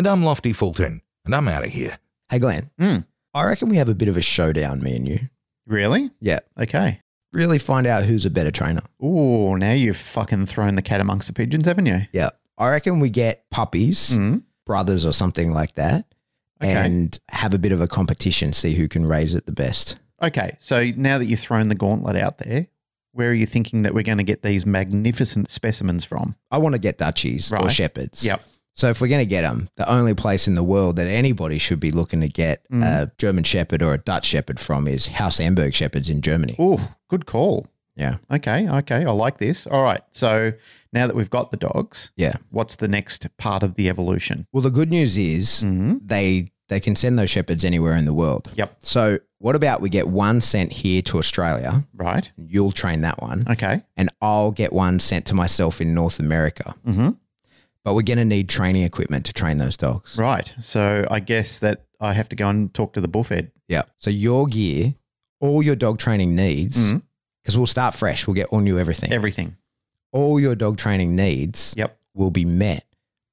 And I'm Lofty Fulton, and I'm out of here. Hey, Glenn. Mm. I reckon we have a bit of a showdown, me and you. Really? Yeah. Okay. Really find out who's a better trainer. Oh, now you've fucking thrown the cat amongst the pigeons, haven't you? Yeah. I reckon we get puppies, Mm. brothers, or something like that, Okay. and have a bit of a competition, see who can raise it the best. Okay. So now that you've thrown the gauntlet out there, where are you thinking that we're going to get these magnificent specimens from? I want to get Dutchies or Shepherds. Yep. So if we're going to get them, the only place in the world that anybody should be looking to get Mm. a German Shepherd or a Dutch Shepherd from is House Amberg Shepherds in Germany. Oh, good call. Yeah. Okay. Okay. I like this. All right. So now that we've got the dogs, Yeah. what's the next part of the evolution? Well, the good news is Mm-hmm. they they can send those shepherds anywhere in the world. Yep. So what about we get one sent here to Australia? Right. You'll train that one, Okay. and I'll get one sent to myself in North America. Mm-hmm. But we're going to need training equipment to train those dogs. Right. So I guess that I have to go and talk to the bullfed. Yeah. So your gear, all your dog training needs, mm-hmm. because we'll start fresh. We'll get all new everything. Everything. all your dog training needs Yep. will be met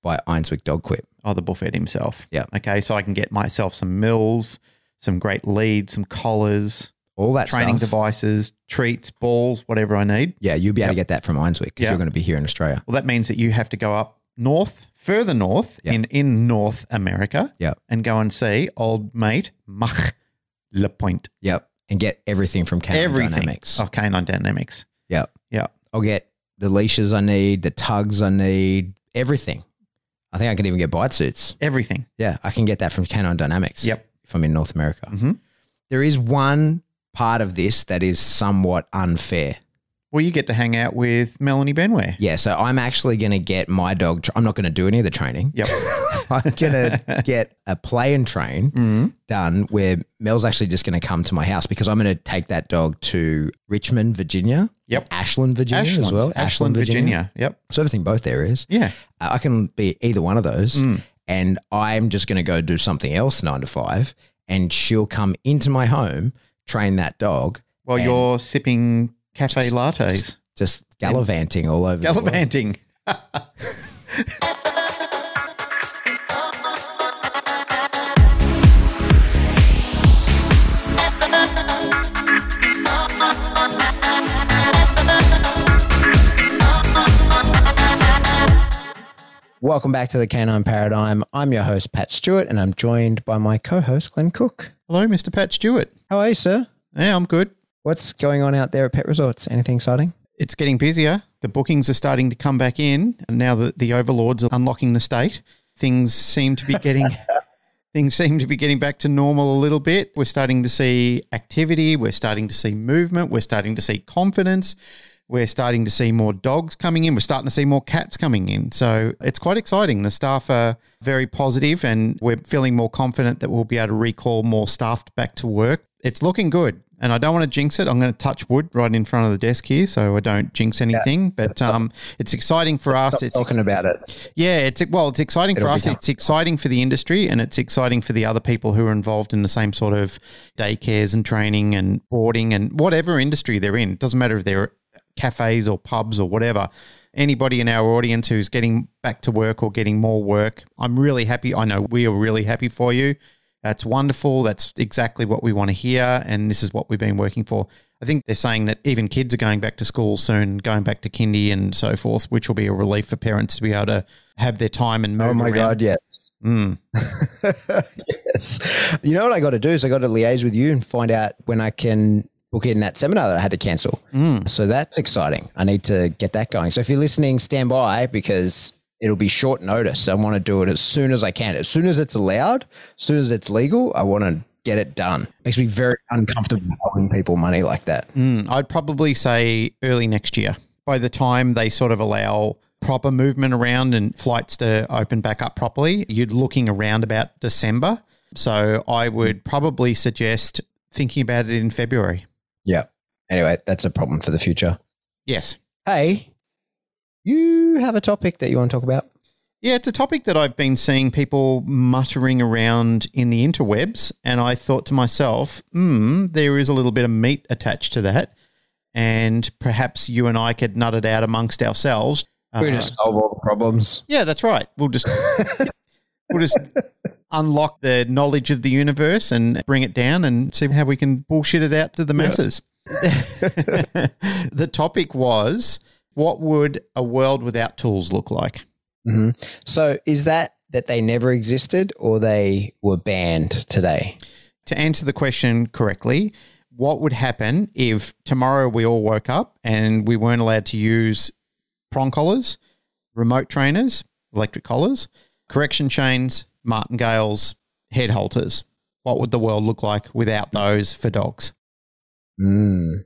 by Einswick Dog Quip. Oh, the bullfed himself. Yeah. Okay. So I can get myself some mills, some great leads, some collars, All that training stuff. devices, treats, balls, whatever I need. Yeah, you'll be able Yep. to get that from Einswick because Yeah. you're going to be here in Australia. Well, that means that you have to go up north, further north Yeah. in, in North America Yeah. and go and see old mate Mach Lepointe. Yep. And get everything from Canine Everything. Dynamics. Oh, Canine Dynamics. Yep. Yeah. I'll get the leashes I need, the tugs I need, everything. I think I can even get bite suits. Everything. Yeah, I can get that from Canine Dynamics. Yep. If I'm in North America. hmm There is one part of this that is somewhat unfair. Well, you get to hang out with Melanie Benware. Yeah, so I'm actually going to get my dog. Tra- I'm not going to do any of the training. Yep. I'm going to get a play and train Mhm. done where Mel's actually just going to come to my house because I'm going to take that dog to Richmond, Virginia. Yep. Ashland, Virginia Ashland, as well. Ashland, Virginia. Yep. So everything both areas. Yeah. Uh, I can be either one of those. Mm. And I'm just going to go do something else nine to five. And she'll come into my home, train that dog, While you're sipping cafe Just- lattes, just, just gallivanting all over. gallivanting. Welcome back to the Canine Paradigm. I'm your host, Pat Stewart, and I'm joined by my co host, Glenn Cook. Hello, Mr. Pat Stewart. How are you, sir? Yeah, I'm good. What's going on out there at Pet Resorts? Anything exciting? It's getting busier. The bookings are starting to come back in, and now that the overlords are unlocking the state, things seem to be getting things seem to be getting back to normal a little bit. We're starting to see activity. We're starting to see movement. We're starting to see confidence. We're starting to see more dogs coming in. We're starting to see more cats coming in. So it's quite exciting. The staff are very positive, and we're feeling more confident that we'll be able to recall more staff back to work. It's looking good. And I don't want to jinx it. I'm going to touch wood right in front of the desk here, so I don't jinx anything. But um, it's exciting for us. It's talking about it. yeah, it's well, it's exciting for It'll us. become- It's exciting for the industry, and it's exciting for the other people who are involved in the same sort of daycares and training and boarding and whatever industry they're in. It doesn't matter if they're cafes or pubs or whatever. Anybody in our audience who's getting back to work or getting more work, I'm really happy. I know we are really happy for you. That's wonderful. That's exactly what we want to hear, and this is what we've been working for. I think they're saying that even kids are going back to school soon, going back to kindy and so forth, which will be a relief for parents to be able to have their time and move Oh my around. God, yes. Mm. yes. You know what I got to do is I got to liaise with you and find out when I can book in that seminar that I had to cancel. Mm. So that's exciting. I need to get that going. So if you're listening, stand by because it'll be short notice. I want to do it as soon as I can. As soon as it's allowed, as soon as it's legal, I want to get it done. Makes me very uncomfortable owing people money like that. Mm. I'd probably say early next year. By the time they sort of allow proper movement around and flights to open back up properly, you're looking around about December. So I would probably suggest thinking about it in February. Yeah. Anyway, that's a problem for the future. Yes. Hey, you have a topic that you want to talk about? Yeah, it's a topic that I've been seeing people muttering around in the interwebs. And I thought to myself, hmm, there is a little bit of meat attached to that. And perhaps you and I could nut it out amongst ourselves. We Uh, just solve all the problems. yeah, that's right. We'll just we'll just unlock the knowledge of the universe and bring it down and see how we can bullshit it out to the masses. the topic was what would a world without tools look like? hmm So is that that they never existed or they were banned today? To answer the question correctly, what would happen if tomorrow we all woke up and we weren't allowed to use prong collars, remote trainers, electric collars, correction chains, martingales, head halters? What would the world look like without those for dogs? Mm.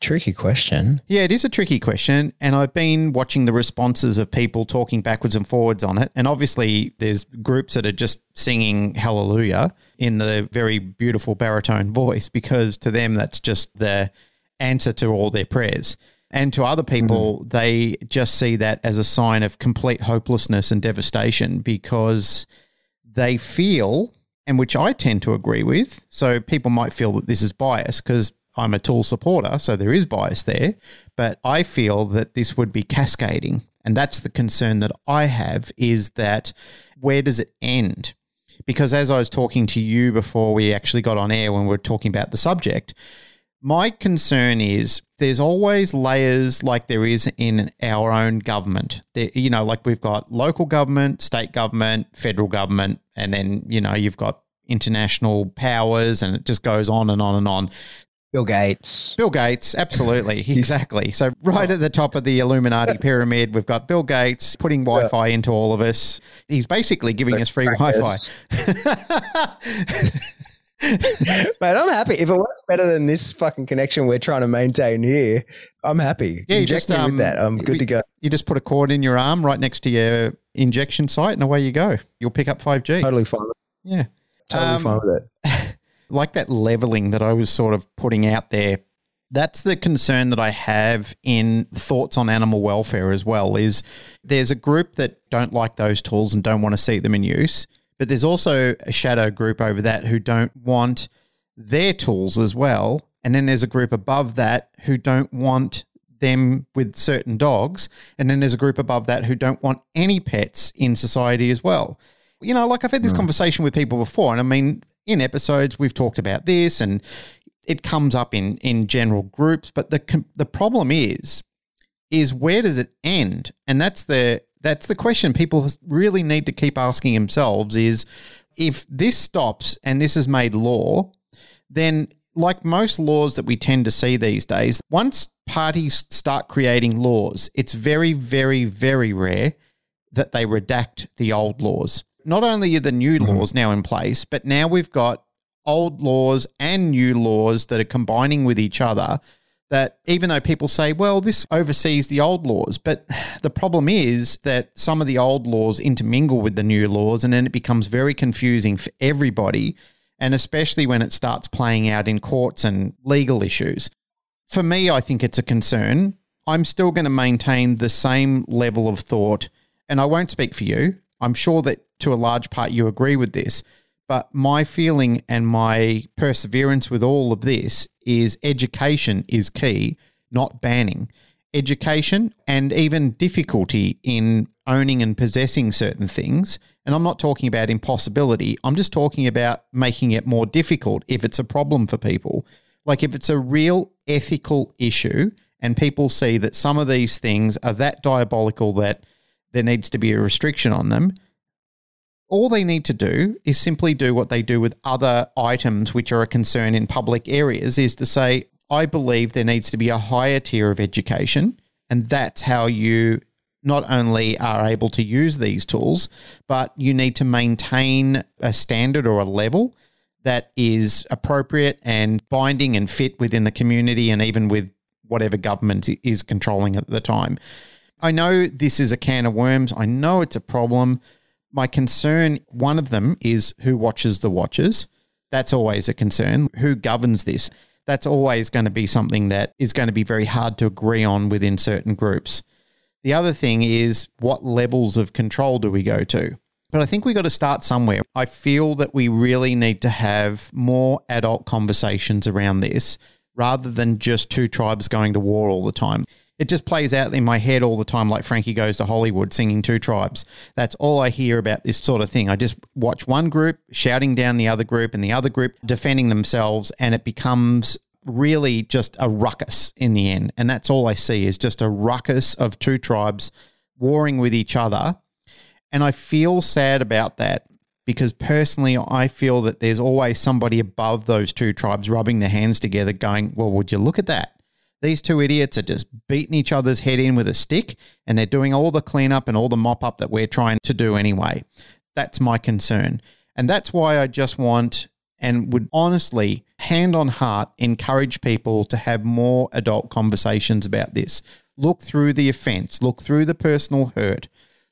Tricky question. Yeah, it is a tricky question. And I've been watching the responses of people talking backwards and forwards on it. And obviously, there's groups that are just singing hallelujah in the very beautiful baritone voice because to them, that's just the answer to all their prayers. And to other mm-hmm. people, they just see that as a sign of complete hopelessness and devastation because they feel, and which I tend to agree with. So people might feel that this is bias because I'm a tool supporter, so there is bias there. But I feel that this would be cascading. And that's the concern that I have is that where does it end? Because as I was talking to you before we actually got on air when we were talking about the subject, my concern is there's always layers like there is in our own government. There, you know, like we've got local government, state government, federal government, and then, you know, you've got international powers and it just goes on and on and on. Bill Gates. Bill Gates, absolutely, exactly. So right at the top of the Illuminati pyramid, we've got Bill Gates putting Wi-Fi into all of us. He's basically giving us free Wi-Fi. Mate, I'm happy. If it works better than this fucking connection we're trying to maintain here, I'm happy. Yeah, you Inject just, um, with that. I'm good we- to go. You just put a cord in your arm right next to your injection site, and away you go. You'll pick up five G. Totally fine. Yeah, Totally Um, fine with it. Like that leveling that I was sort of putting out there. That's the concern that I have in thoughts on animal welfare as well. Is there's a group that don't like those tools and don't want to see them in use, but there's also a shadow group over that who don't want their tools as well. And then there's a group above that who don't want them with certain dogs. And then there's a group above that who don't want any pets in society as well. You know, like I've had this hmm. conversation with people before, and I mean, in episodes we've talked about this, and it comes up in in general groups. But the the problem is, is where does it end? And that's the that's the question people really need to keep asking themselves: is if this stops and this is made law, then like most laws that we tend to see these days, once parties start creating laws, it's very, very, very rare that they redact the old laws. Not only are the new mm-hmm. laws now in place, but now we've got old laws and new laws that are combining with each other. That even though people say, well, this oversees the old laws, but the problem is that some of the old laws intermingle with the new laws and then it becomes very confusing for everybody and especially when it starts playing out in courts and legal issues. For me, I think it's a concern. I'm still going to maintain the same level of thought, and I won't speak for you. I'm sure that to a large part you agree with this, but my feeling and my perseverance with all of this is education is key, not banning. Education and even difficulty in owning and possessing certain things. And I'm not talking about impossibility, I'm just talking about making it more difficult if it's a problem for people. Like if it's a real ethical issue and people see that some of these things are that diabolical that there needs to be a restriction on them, all they need to do is simply do what they do with other items which are a concern in public areas is to say, I believe there needs to be a higher tier of education. And that's how you not only are able to use these tools, but you need to maintain a standard or a level that is appropriate and binding and fit within the community and even with whatever government is controlling at the time. I know this is a can of worms. I know it's a problem. My concern, one of them is who watches the watches. That's always a concern. Who governs this? That's always going to be something that is going to be very hard to agree on within certain groups. The other thing is what levels of control do we go to? But I think we got to start somewhere. I feel that we really need to have more adult conversations around this rather than just two tribes going to war all the time. It just plays out in my head all the time, like Frankie goes to Hollywood singing two tribes. That's all I hear about this sort of thing. I just watch one group shouting down the other group and the other group defending themselves, and it becomes really just a ruckus in the end. And that's all I see is just a ruckus of two tribes warring with each other. And I feel sad about that because personally, I feel that there's always somebody above those two tribes rubbing their hands together, going, Well, would you look at that? These two idiots are just beating each other's head in with a stick and they're doing all the cleanup and all the mop up that we're trying to do anyway. That's my concern. And that's why I just want and would honestly, hand on heart, encourage people to have more adult conversations about this. Look through the offense, look through the personal hurt,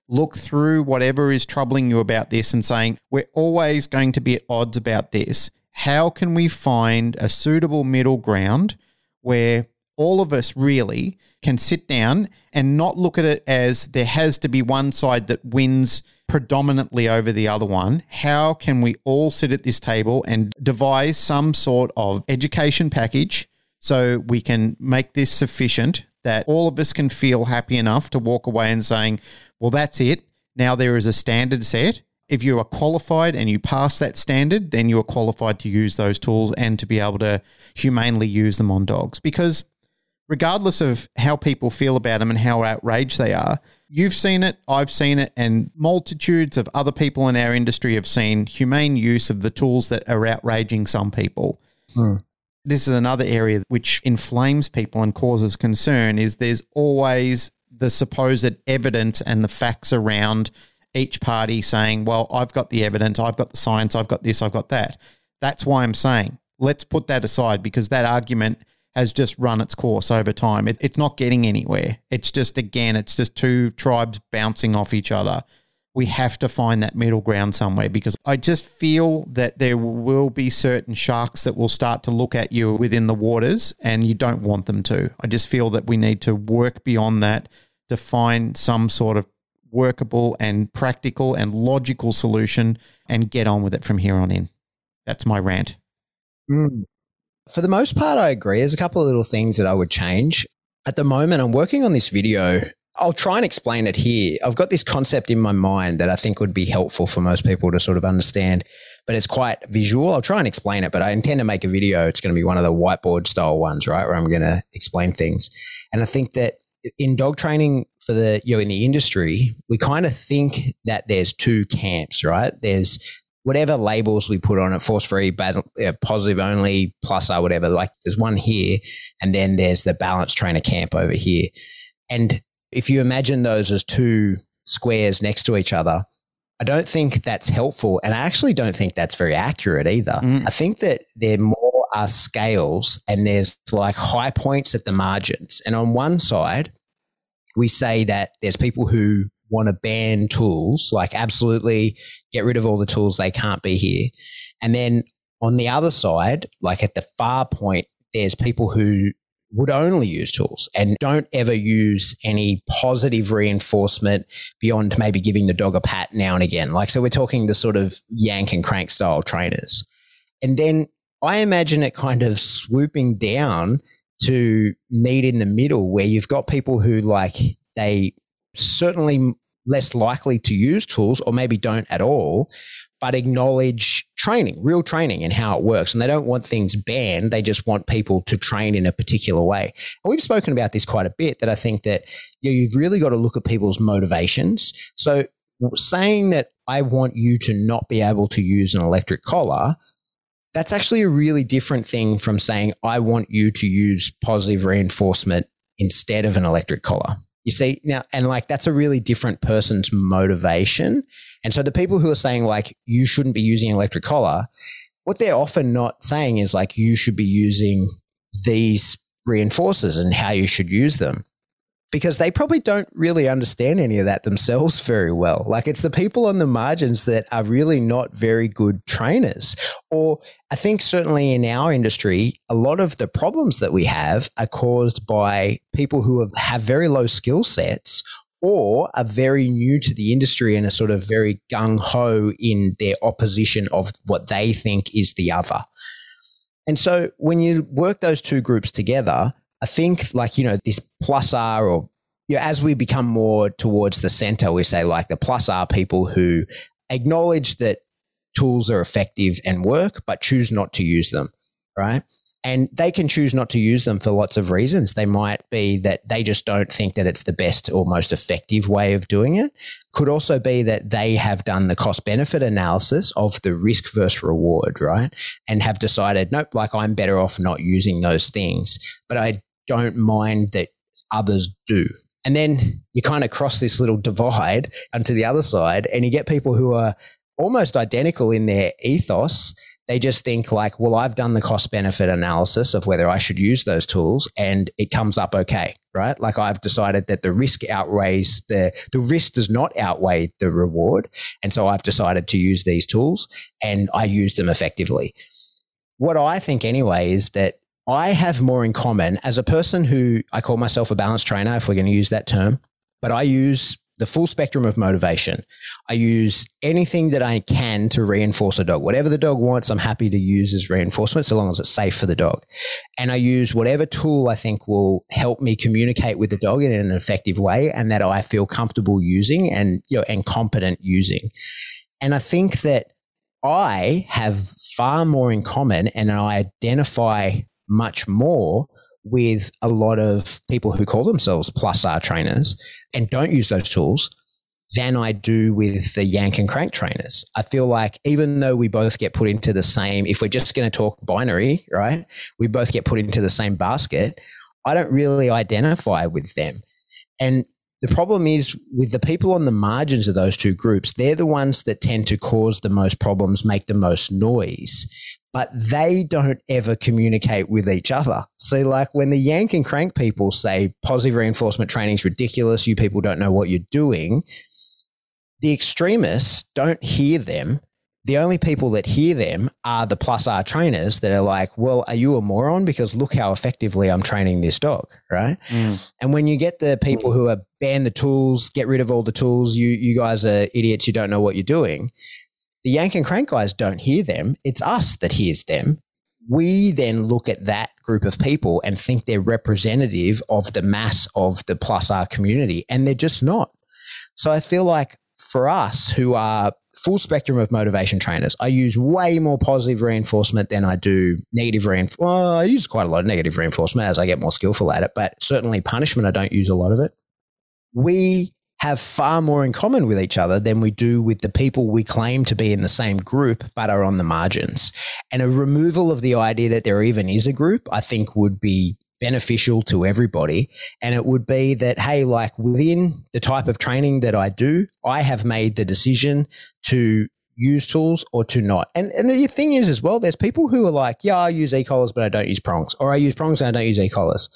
look through whatever is troubling you about this and saying, we're always going to be at odds about this. How can we find a suitable middle ground where all of us really can sit down and not look at it as there has to be one side that wins predominantly over the other one. How can we all sit at this table and devise some sort of education package so we can make this sufficient that all of us can feel happy enough to walk away and saying, well, that's it. Now there is a standard set. If you are qualified and you pass that standard, then you are qualified to use those tools and to be able to humanely use them on dogs. Because regardless of how people feel about them and how outraged they are, You've seen it, I've seen it, and multitudes of other people in our industry have seen humane use of the tools that are outraging some people. Mm. This is another area which inflames people and causes concern is there's always the supposed evidence and the facts around each party saying, well, I've got the evidence, I've got the science, I've got this, I've got that. That's why I'm saying let's put that aside because that argument has just run its course over time. It, it's not getting anywhere. It's just, again, it's just two tribes bouncing off each other. We have to find that middle ground somewhere because I just feel that there will be certain sharks that will start to look at you within the waters and you don't want them to. I just feel that we need to work beyond that to find some sort of workable and practical and logical solution and get on with it from here on in. That's my rant. Mm. For the most part, I agree. There's a couple of little things that I would change. At the moment, I'm working on this video. I'll try and explain it here. I've got this concept in my mind that I think would be helpful for most people to sort of understand, but it's quite visual. I'll try and explain it, but I intend to make a video. It's going to be one of the whiteboard style ones, right? Where I'm going to explain things. And I think that in dog training for the you know in the industry we kind of think that there's two camps right there's whatever labels we put on it, force free, uh, positive only, plus or whatever. Like there's one here, and then there's the balance trainer camp over here. And if you imagine those as two squares next to each other, I don't think that's helpful. And I actually don't think that's very accurate either. Mm. I think that there more are scales and there's like high points at the margins. And on one side, we say that there's people who want to ban tools, like absolutely get rid of all the tools, they can't be here. And then on the other side, like at the far point, there's people who would only use tools and don't ever use any positive reinforcement beyond maybe giving the dog a pat now and again. Like, so we're talking the sort of yank and crank style trainers. And then I imagine it kind of swooping down to meet in the middle where you've got people who like they certainly less likely to use tools or maybe don't at all, but acknowledge training, real training and how it works. And they don't want things banned. They just want people to train in a particular way. And we've spoken about this quite a bit that I think that you know, you've really got to look at people's motivations. So saying that I want you to not be able to use an electric collar, that's actually a really different thing from saying I want you to use positive reinforcement instead of an electric collar. You see now, and like that's a really different person's motivation. And so the people who are saying like you shouldn't be using electric collar, what they're often not saying is like you should be using these reinforcers and how you should use them. Because they probably don't really understand any of that themselves very well. Like it's the people on the margins that are really not very good trainers. Or I think certainly in our industry, a lot of the problems that we have are caused by people who have, have very low skill sets or are very new to the industry and are sort of very gung ho in their opposition of what they think is the other. And so when you work those two groups together, I think like, you know, this plus R or you know, as we become more towards the center, we say like the plus R people who acknowledge that tools are effective and work, but choose not to use them. Right. And they can choose not to use them for lots of reasons. They might be that they just don't think that it's the best or most effective way of doing it. Could also be that they have done the cost benefit analysis of the risk versus reward, right? And have decided, nope, like I'm better off not using those things. But I don't mind that others do. And then you kind of cross this little divide onto the other side, and you get people who are almost identical in their ethos they just think like, well, I've done the cost benefit analysis of whether I should use those tools and it comes up okay, right? Like I've decided that the risk outweighs the, the risk does not outweigh the reward. And so I've decided to use these tools and I use them effectively. What I think anyway is that I have more in common as a person who I call myself a balance trainer, if we're going to use that term, but I use the full spectrum of motivation. I use anything that I can to reinforce a dog. Whatever the dog wants, I'm happy to use as reinforcement so long as it's safe for the dog. And I use whatever tool I think will help me communicate with the dog in an effective way and that I feel comfortable using and you know and competent using. And I think that I have far more in common and I identify much more with a lot of people who call themselves plus R trainers and don't use those tools than I do with the yank and crank trainers. I feel like even though we both get put into the same, if we're just going to talk binary, right? We both get put into the same basket. I don't really identify with them. And the problem is with the people on the margins of those two groups, they're the ones that tend to cause the most problems, make the most noise but they don't ever communicate with each other. So, like when the yank and crank people say positive reinforcement training is ridiculous, you people don't know what you're doing, the extremists don't hear them. The only people that hear them are the plus R trainers that are like, well, are you a moron? Because look how effectively I'm training this dog, right? Mm. And when you get the people who are ban the tools, get rid of all the tools, you you guys are idiots, you don't know what you're doing the Yank and Crank guys don't hear them. It's us that hears them. We then look at that group of people and think they're representative of the mass of the plus R community, and they're just not. So I feel like for us who are full spectrum of motivation trainers, I use way more positive reinforcement than I do negative reinforcement. Well, I use quite a lot of negative reinforcement as I get more skillful at it, but certainly punishment, I don't use a lot of it. We have far more in common with each other than we do with the people we claim to be in the same group but are on the margins. And a removal of the idea that there even is a group, I think would be beneficial to everybody. And it would be that, hey, like within the type of training that I do, I have made the decision to use tools or to not. And and the thing is as well, there's people who are like, yeah, I use e-collars, but I don't use prongs, or I use prongs and I don't use e-collars.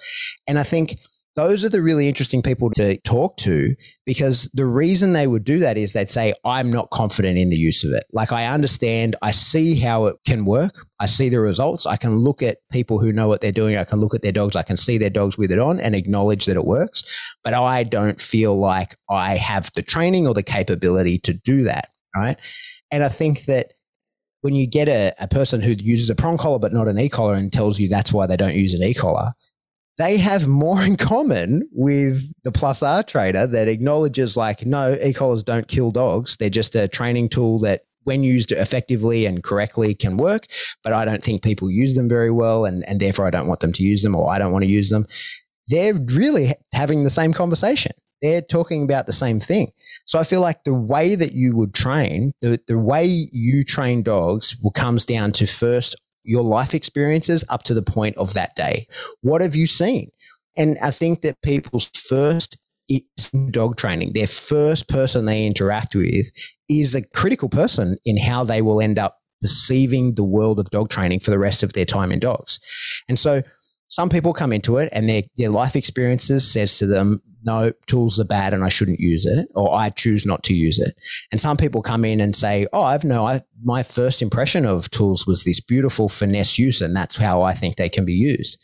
And I think those are the really interesting people to talk to because the reason they would do that is they'd say, I'm not confident in the use of it. Like, I understand, I see how it can work. I see the results. I can look at people who know what they're doing. I can look at their dogs. I can see their dogs with it on and acknowledge that it works. But I don't feel like I have the training or the capability to do that. Right. And I think that when you get a, a person who uses a prong collar but not an e collar and tells you that's why they don't use an e collar, they have more in common with the plus R trader that acknowledges like, no, e-collars don't kill dogs. They're just a training tool that when used effectively and correctly can work, but I don't think people use them very well and, and therefore I don't want them to use them or I don't want to use them. They're really having the same conversation. They're talking about the same thing. So I feel like the way that you would train, the, the way you train dogs will comes down to first your life experiences up to the point of that day. What have you seen? And I think that people's first dog training, their first person they interact with is a critical person in how they will end up perceiving the world of dog training for the rest of their time in dogs. And so some people come into it and their, their life experiences says to them, no, tools are bad and I shouldn't use it, or I choose not to use it. And some people come in and say, oh, I've no, I, my first impression of tools was this beautiful finesse use, and that's how I think they can be used.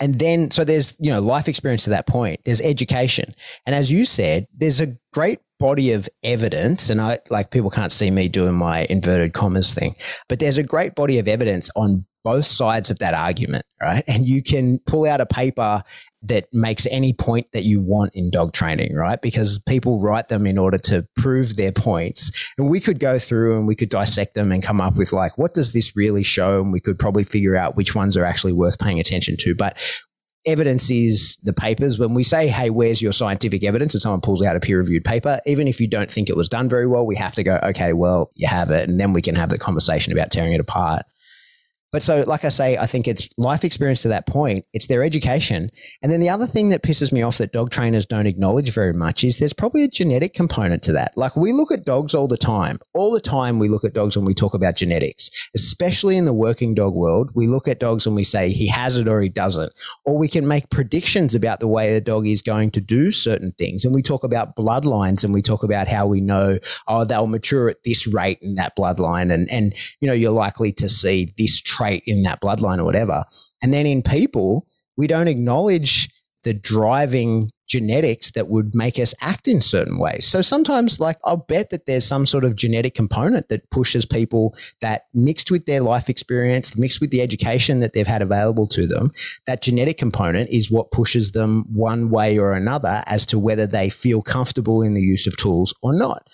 And then, so there's, you know, life experience to that point. There's education. And as you said, there's a great body of evidence. And I, like, people can't see me doing my inverted commas thing, but there's a great body of evidence on both sides of that argument, right? And you can pull out a paper that makes any point that you want in dog training, right? Because people write them in order to prove their points. And we could go through and we could dissect them and come up with like, what does this really show? And we could probably figure out which ones are actually worth paying attention to. But evidence is the papers. When we say, hey, where's your scientific evidence? And someone pulls out a peer reviewed paper, even if you don't think it was done very well, we have to go, okay, well, you have it. And then we can have the conversation about tearing it apart. But so, like I say, I think it's life experience to that point. It's their education. And then the other thing that pisses me off that dog trainers don't acknowledge very much is there's probably a genetic component to that. Like we look at dogs all the time. All the time we look at dogs when we talk about genetics, especially in the working dog world. We look at dogs and we say he has it or he doesn't. Or we can make predictions about the way the dog is going to do certain things. And we talk about bloodlines and we talk about how we know, oh, they'll mature at this rate in that bloodline. And, and, you know, you're likely to see this trait in that bloodline or whatever. And then in people, we don't acknowledge the driving genetics that would make us act in certain ways. So sometimes, like, I'll bet that there's some sort of genetic component that pushes people that mixed with their life experience, mixed with the education that they've had available to them, that genetic component is what pushes them one way or another as to whether they feel comfortable in the use of tools or not.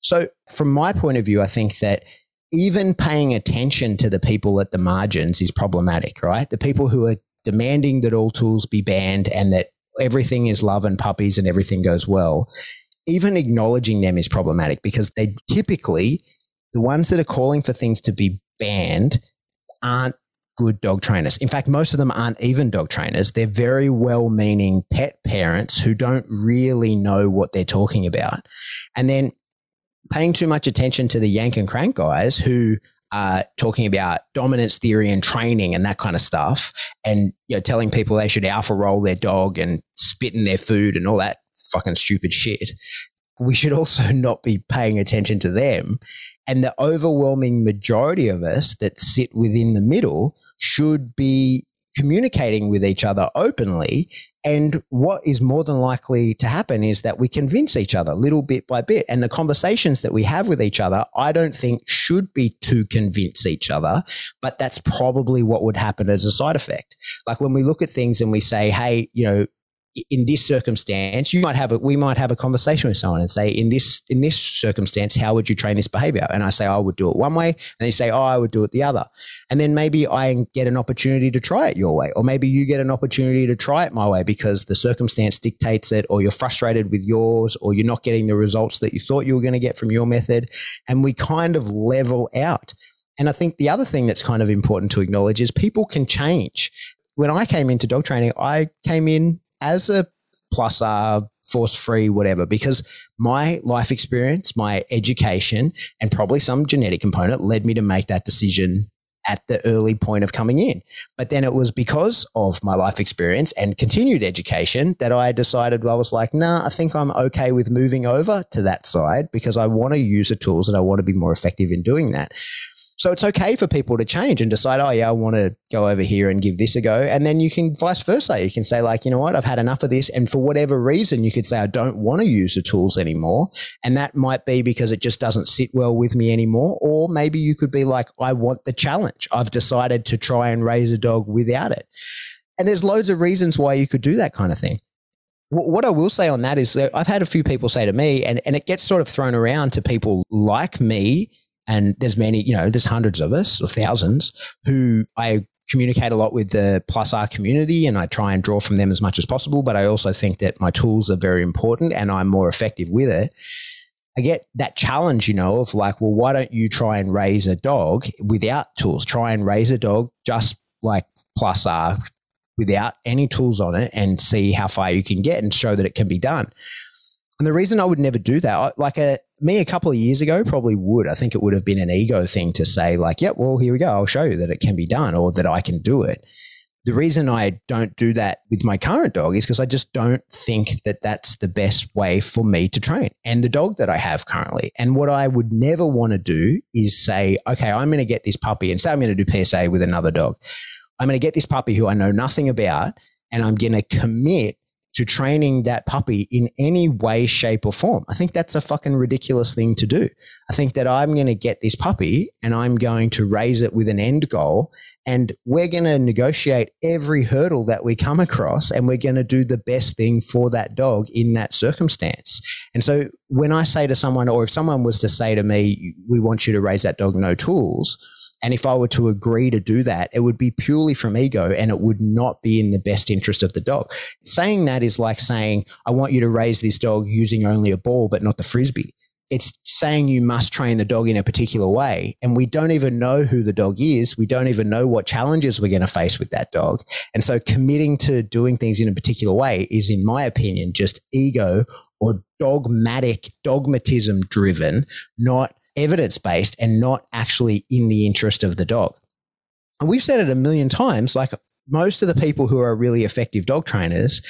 So, from my point of view, I think that even paying attention to the people at the margins is problematic, right? The people who are demanding that all tools be banned and that everything is love and puppies and everything goes well, even acknowledging them is problematic because they typically, the ones that are calling for things to be banned aren't good dog trainers. In fact, most of them aren't even dog trainers. They're very well meaning pet parents who don't really know what they're talking about. And then paying too much attention to the yank and crank guys who are talking about dominance theory and training and that kind of stuff, and you know, telling people they should alpha roll their dog and spit in their food and all that fucking stupid shit. We should also not be paying attention to them. And the overwhelming majority of us that sit within the middle should be communicating with each other openly. And what is more than likely to happen is that we convince each other little bit by bit. And the conversations that we have with each other, I don't think should be to convince each other, but that's probably what would happen as a side effect. Like when we look at things and we say, hey, you know, in this circumstance, you might have a, we might have a conversation with someone and say, in this, in this circumstance, how would you train this behavior? And I say, I would do it one way. And they say, oh, I would do it the other. And then maybe I get an opportunity to try it your way. Or maybe you get an opportunity to try it my way because the circumstance dictates it, or you're frustrated with yours, or you're not getting the results that you thought you were going to get from your method. And we kind of level out. And I think the other thing that's kind of important to acknowledge is people can change. When I came into dog training, I came in as a plus R, force free, whatever, because my life experience, my education, and probably some genetic component led me to make that decision at the early point of coming in. But then it was because of my life experience and continued education that I decided well, I was like, nah, I think I'm okay with moving over to that side because I want to use the tools and I want to be more effective in doing that. So it's okay for people to change and decide, oh, yeah, I want to go over here and give this a go. And then you can vice versa. You can say, like, you know what, I've had enough of this. And for whatever reason, you could say, I don't want to use the tools anymore. And that might be because it just doesn't sit well with me anymore. Or maybe you could be like, I want the challenge. I've decided to try and raise a dog without it. And there's loads of reasons why you could do that kind of thing what I will say on that is that I've had a few people say to me, and, and it gets sort of thrown around to people like me and there's many, you know, there's hundreds of us or thousands who I communicate a lot with the plus R community and I try and draw from them as much as possible. But I also think that my tools are very important and I'm more effective with it. I get that challenge, you know, of like, well, why don't you try and raise a dog without tools? Try and raise a dog just like plus R without any tools on it and see how far you can get and show that it can be done. And the reason I would never do that, like a me a couple of years ago probably would. I think it would have been an ego thing to say like, "Yep, well, here we go. I'll show you that it can be done or that I can do it." the reason I don't do that with my current dog is because I just don't think that that's the best way for me to train and the dog that I have currently. And what I would never want to do is say, okay, I'm going to get this puppy and say I'm going to do PSA with another dog. I'm going to get this puppy who I know nothing about and I'm going to commit to training that puppy in any way, shape, or form. I think that's a fucking ridiculous thing to do. I think that I'm going to get this puppy and I'm going to raise it with an end goal. And we're going to negotiate every hurdle that we come across and we're going to do the best thing for that dog in that circumstance. And so when I say to someone, or if someone was to say to me, we want you to raise that dog no tools, and if I were to agree to do that, it would be purely from ego and it would not be in the best interest of the dog. Saying that is like saying, I want you to raise this dog using only a ball, but not the frisbee. It's saying you must train the dog in a particular way. And we don't even know who the dog is. We don't even know what challenges we're going to face with that dog. And so committing to doing things in a particular way is, in my opinion, just ego or dogmatic, dogmatism driven, not evidence based and not actually in the interest of the dog. And we've said it a million times like most of the people who are really effective dog trainers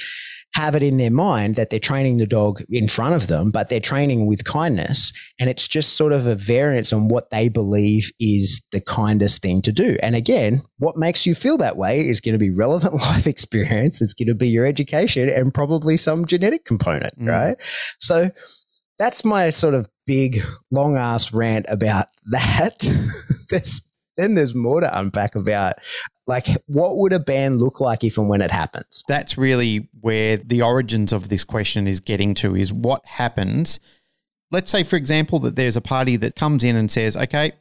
have it in their mind that they're training the dog in front of them, but they're training with kindness. And it's just sort of a variance on what they believe is the kindest thing to do. And again, what makes you feel that way is going to be relevant life experience. It's going to be your education and probably some genetic component, mm. right? So that's my sort of big long ass rant about that. there's, then there's more to unpack about like what would a ban look like if and when it happens? That's really where the origins of this question is getting to is what happens. Let's say, for example, that there's a party that comes in and says, okay,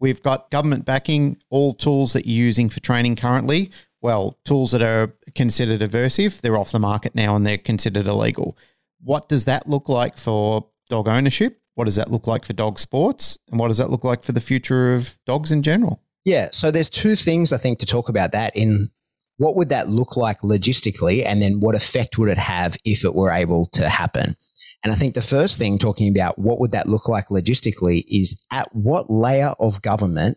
we've got government backing, all tools that you're using for training currently, well, tools that are considered aversive, they're off the market now and they're considered illegal. What does that look like for dog ownership? What does that look like for dog sports? And what does that look like for the future of dogs in general? Yeah. So there's two things I think to talk about that in what would that look like logistically? And then what effect would it have if it were able to happen? And I think the first thing talking about what would that look like logistically is at what layer of government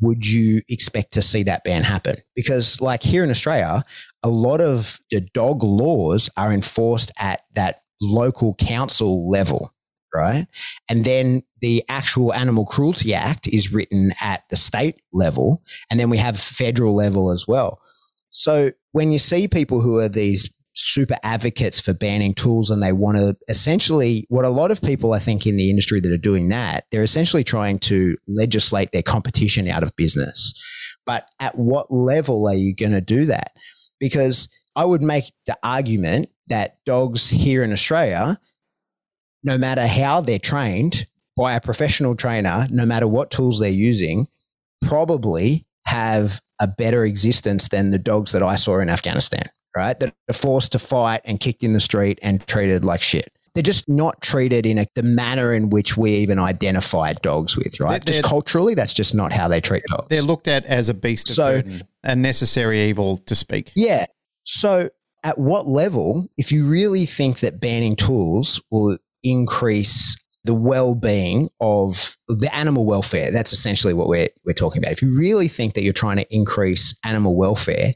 would you expect to see that ban happen? Because, like here in Australia, a lot of the dog laws are enforced at that local council level right? And then the actual Animal Cruelty Act is written at the state level, and then we have federal level as well. So when you see people who are these super advocates for banning tools and they want to essentially what a lot of people I think in the industry that are doing that they're essentially trying to legislate their competition out of business but at what level are you going to do that because I would make the argument that dogs here in Australia no matter how they're trained by a professional trainer, no matter what tools they're using, probably have a better existence than the dogs that I saw in Afghanistan, right? That are forced to fight and kicked in the street and treated like shit. They're just not treated in a, the manner in which we even identify dogs with, right? They're, just culturally, that's just not how they treat dogs. They're looked at as a beast of so, burden, a necessary evil to speak. Yeah. So at what level, if you really think that banning tools will increase the well-being of the animal welfare. That's essentially what we're we're talking about. If you really think that you're trying to increase animal welfare,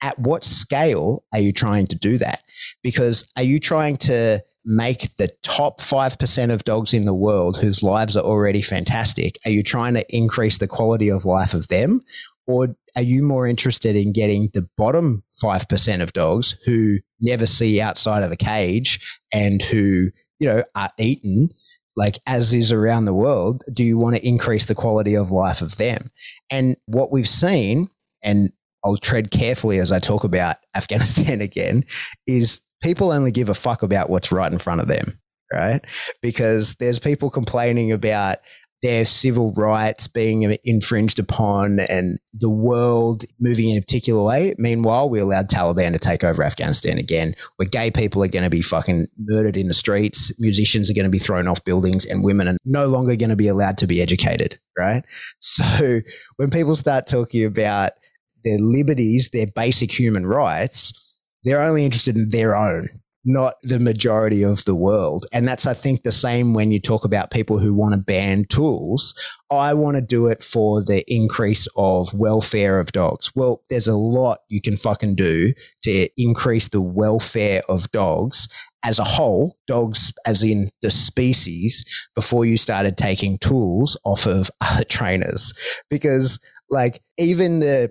at what scale are you trying to do that? Because are you trying to make the top 5% of dogs in the world whose lives are already fantastic, are you trying to increase the quality of life of them? Or are you more interested in getting the bottom 5% of dogs who never see outside of a cage and who you know, are eaten like as is around the world, do you want to increase the quality of life of them? And what we've seen, and I'll tread carefully as I talk about Afghanistan again, is people only give a fuck about what's right in front of them, right? Because there's people complaining about their civil rights being infringed upon and the world moving in a particular way. Meanwhile, we allowed Taliban to take over Afghanistan again, where gay people are going to be fucking murdered in the streets, musicians are going to be thrown off buildings, and women are no longer going to be allowed to be educated, right? So when people start talking about their liberties, their basic human rights, they're only interested in their own not the majority of the world. And that's, I think, the same when you talk about people who want to ban tools. I want to do it for the increase of welfare of dogs. Well, there's a lot you can fucking do to increase the welfare of dogs as a whole, dogs as in the species, before you started taking tools off of other trainers. Because like even the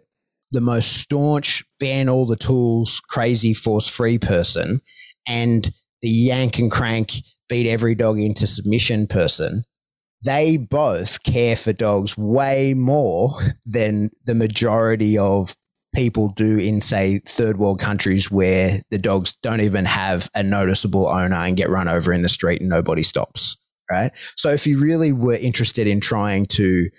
the most staunch ban all the tools, crazy force free person and the yank and crank beat every dog into submission person, they both care for dogs way more than the majority of people do in, say, third world countries where the dogs don't even have a noticeable owner and get run over in the street and nobody stops. Right. So if you really were interested in trying to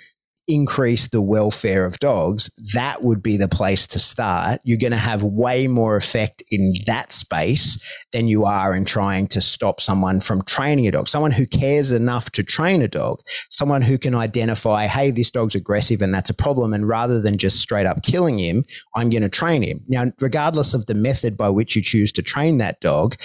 increase the welfare of dogs, that would be the place to start. You're going to have way more effect in that space than you are in trying to stop someone from training a dog. Someone who cares enough to train a dog, someone who can identify, hey, this dog's aggressive and that's a problem. And rather than just straight up killing him, I'm going to train him. Now, regardless of the method by which you choose to train that dog,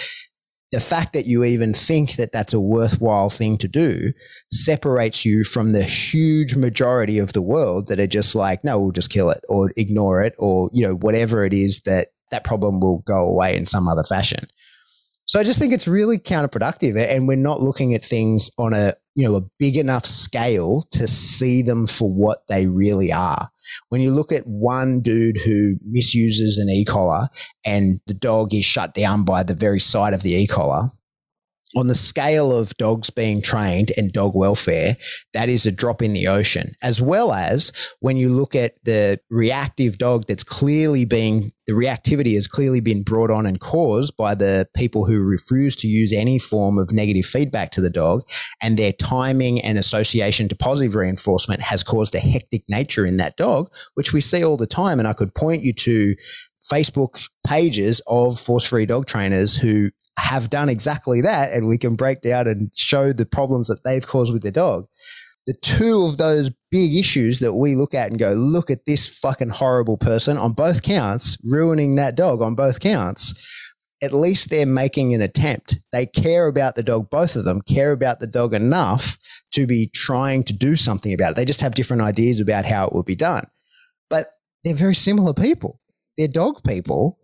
the fact that you even think that that's a worthwhile thing to do separates you from the huge majority of the world that are just like, no, we'll just kill it or ignore it or, you know, whatever it is that that problem will go away in some other fashion. So I just think it's really counterproductive and we're not looking at things on a, you know, a big enough scale to see them for what they really are. When you look at one dude who misuses an e-collar and the dog is shut down by the very sight of the e-collar, on the scale of dogs being trained and dog welfare, that is a drop in the ocean. As well as when you look at the reactive dog that's clearly being, the reactivity has clearly been brought on and caused by the people who refuse to use any form of negative feedback to the dog, and their timing and association to positive reinforcement has caused a hectic nature in that dog, which we see all the time. And I could point you to Facebook pages of force free dog trainers who have done exactly that and we can break down and show the problems that they've caused with their dog. The two of those big issues that we look at and go, look at this fucking horrible person on both counts, ruining that dog on both counts. At least they're making an attempt. They care about the dog, both of them care about the dog enough to be trying to do something about it. They just have different ideas about how it would be done. But they're very similar people. They're dog people.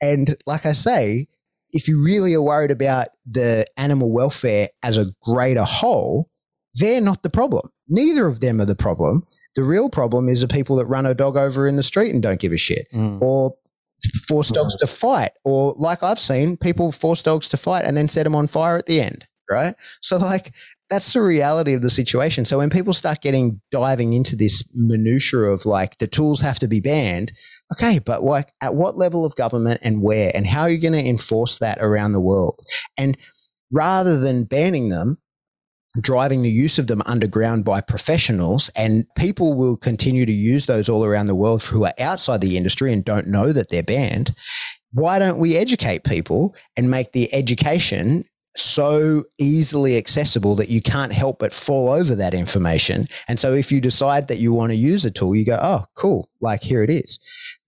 And like I say, if you really are worried about the animal welfare as a greater whole, they're not the problem. Neither of them are the problem. The real problem is the people that run a dog over in the street and don't give a shit, mm. or force dogs mm. to fight, or like I've seen people force dogs to fight and then set them on fire at the end, right? So, like, that's the reality of the situation. So, when people start getting diving into this minutia of like the tools have to be banned, Okay, but like at what level of government and where and how are you going to enforce that around the world? And rather than banning them, driving the use of them underground by professionals and people will continue to use those all around the world who are outside the industry and don't know that they're banned. Why don't we educate people and make the education so easily accessible that you can't help but fall over that information. And so if you decide that you want to use a tool, you go, oh, cool, like here it is.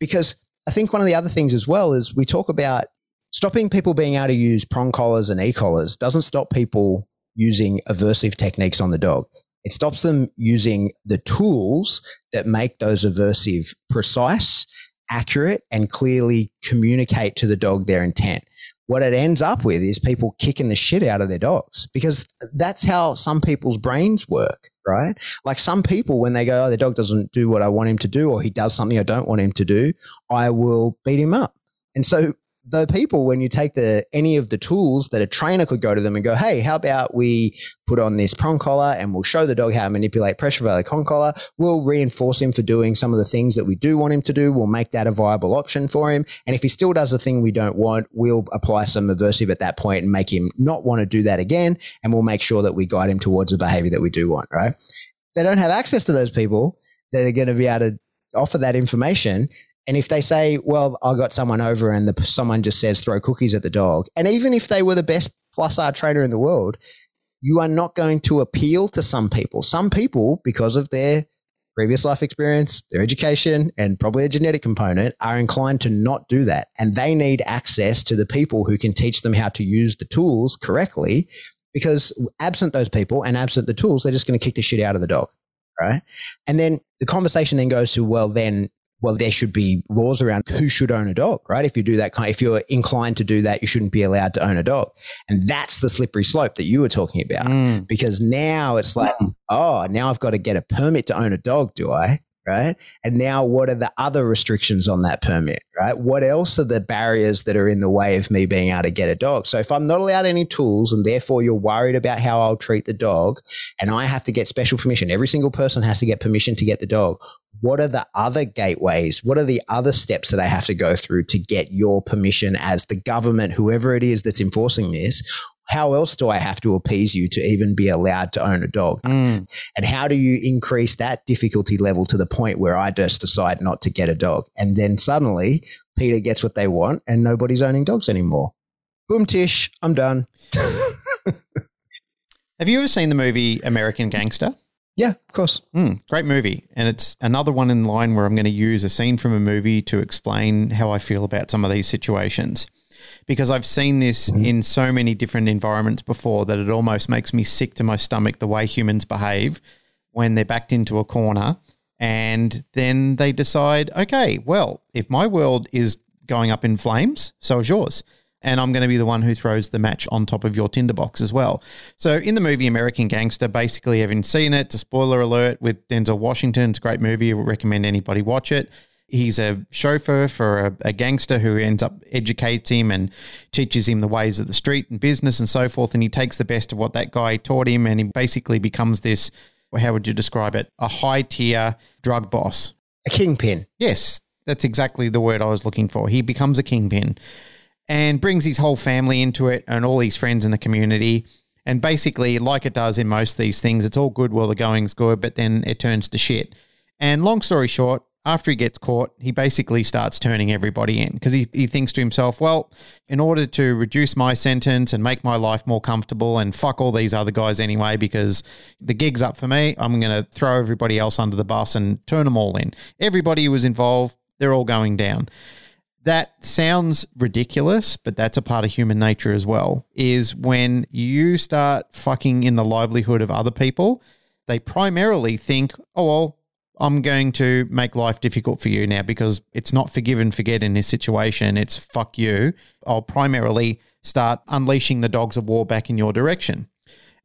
Because I think one of the other things as well is we talk about stopping people being able to use prong collars and e collars doesn't stop people using aversive techniques on the dog. It stops them using the tools that make those aversive precise, accurate, and clearly communicate to the dog their intent what it ends up with is people kicking the shit out of their dogs because that's how some people's brains work, right? Like some people, when they go, oh, the dog doesn't do what I want him to do, or he does something I don't want him to do, I will beat him up. And so the people when you take the any of the tools that a trainer could go to them and go, hey, how about we put on this prong collar and we'll show the dog how to manipulate pressure valley prong collar. We'll reinforce him for doing some of the things that we do want him to do. We'll make that a viable option for him. And if he still does the thing we don't want, we'll apply some aversive at that point and make him not want to do that again. And we'll make sure that we guide him towards the behavior that we do want, right? They don't have access to those people that are going to be able to offer that information and if they say, well, I got someone over and the, someone just says throw cookies at the dog, and even if they were the best plus R trainer in the world, you are not going to appeal to some people. Some people, because of their previous life experience, their education, and probably a genetic component are inclined to not do that. And they need access to the people who can teach them how to use the tools correctly. Because absent those people and absent the tools, they're just going to kick the shit out of the dog. Right. And then the conversation then goes to, well, then well, there should be laws around who should own a dog, right? If you do that kind, if you're inclined to do that, you shouldn't be allowed to own a dog. And that's the slippery slope that you were talking about. Mm. Because now it's like, oh, now I've got to get a permit to own a dog, do I? Right. And now what are the other restrictions on that permit? Right. What else are the barriers that are in the way of me being able to get a dog? So if I'm not allowed any tools and therefore you're worried about how I'll treat the dog and I have to get special permission, every single person has to get permission to get the dog what are the other gateways? What are the other steps that I have to go through to get your permission as the government, whoever it is that's enforcing this? How else do I have to appease you to even be allowed to own a dog? Mm. And how do you increase that difficulty level to the point where I just decide not to get a dog? And then suddenly PETA gets what they want and nobody's owning dogs anymore. Boom, Tish, I'm done. Have you ever seen the movie American Gangster? Yeah, of course. Mm, great movie. And it's another one in line where I'm going to use a scene from a movie to explain how I feel about some of these situations. Because I've seen this mm-hmm. in so many different environments before that it almost makes me sick to my stomach the way humans behave when they're backed into a corner and then they decide, okay, well, if my world is going up in flames, so is yours and I'm going to be the one who throws the match on top of your tinderbox as well. So in the movie American Gangster, basically, having seen it, it's a spoiler alert with Denzel Washington. It's a great movie. I would recommend anybody watch it. He's a chauffeur for a, a, gangster who ends up educates him and teaches him the ways of the street and business and so forth. And he takes the best of what that guy taught him, and he basically becomes this. How would you describe it? A high tier drug boss, a kingpin. Yes, that's exactly the word I was looking for. He becomes a kingpin and brings his whole family into it and all his friends in the community. And basically, like it does in most of these things, it's all good while the going's good, but then it turns to shit. And long story short, after he gets caught, he basically starts turning everybody in because he, he thinks to himself, well, in order to reduce my sentence and make my life more comfortable and fuck all these other guys anyway, because the gig's up for me, I'm going to throw everybody else under the bus and turn them all in. Everybody who was involved, they're all going down that sounds ridiculous, but that's a part of human nature as well. Is when you start fucking in the livelihood of other people, they primarily think, oh, well, I'm going to make life difficult for you now because it's not forgive and forget in this situation. It's fuck you. I'll primarily start unleashing the dogs of war back in your direction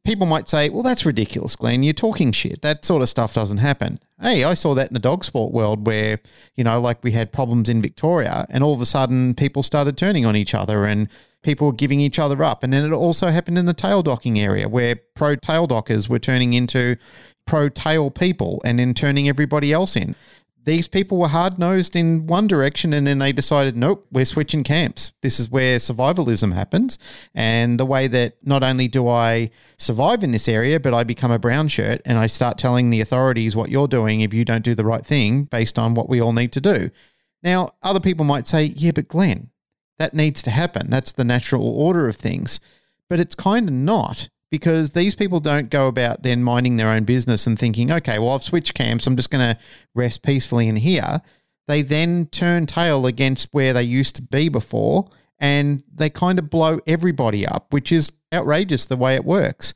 people might say, well, that's ridiculous, Glenn. You're talking shit. That sort of stuff doesn't happen. Hey, I saw that in the dog sport world where, you know, like we had problems in Victoria and all of a sudden people started turning on each other and people were giving each other up. And then it also happened in the tail docking area where pro tail dockers were turning into pro tail people and then turning everybody else in these people were hard nosed in one direction and then they decided, nope, we're switching camps. This is where survivalism happens. And the way that not only do I survive in this area, but I become a brown shirt and I start telling the authorities what you're doing if you don't do the right thing based on what we all need to do. Now, other people might say, yeah, but Glenn, that needs to happen. That's the natural order of things. But it's kind of not because these people don't go about then minding their own business and thinking, okay, well, I've switched camps. I'm just going to rest peacefully in here. They then turn tail against where they used to be before and they kind of blow everybody up, which is outrageous the way it works.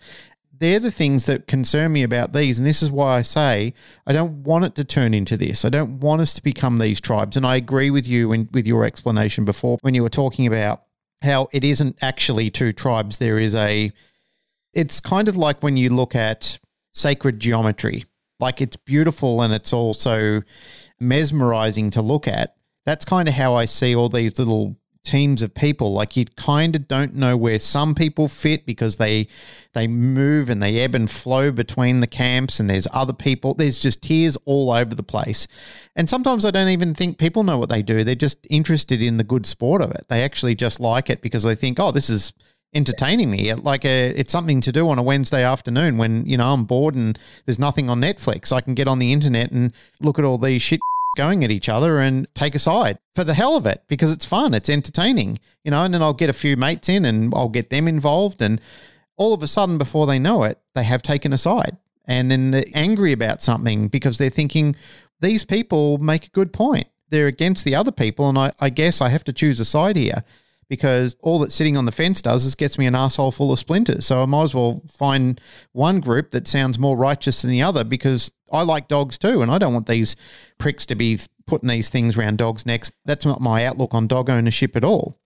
They're the things that concern me about these. And this is why I say I don't want it to turn into this. I don't want us to become these tribes. And I agree with you and with your explanation before when you were talking about how it isn't actually two tribes. There is a it's kind of like when you look at sacred geometry. Like it's beautiful and it's also mesmerizing to look at. That's kind of how I see all these little teams of people. Like you kind of don't know where some people fit because they they move and they ebb and flow between the camps and there's other people. There's just tiers all over the place. And sometimes i don't even think people know what they do. They're just interested in the good sport of it. They actually just like it because they think oh this is entertaining me. Like a, it's something to do on a Wednesday afternoon when you know I'm bored and there's nothing on Netflix. I can get on the internet and look at all these shit going at each other and take a side for the hell of it because it's fun. It's entertaining, you know. And then I'll get a few mates in and I'll get them involved, and all of a sudden, before they know it, they have taken a side. and then they're angry about something because they're thinking these people make a good point. They're against the other people, and I, I guess I have to choose a side here because all that sitting on the fence does is gets me an asshole full of splinters. So I might as well find one group that sounds more righteous than the other because I like dogs too, and I don't want these pricks to be putting these things around dogs' necks. That's not my outlook on dog ownership at all.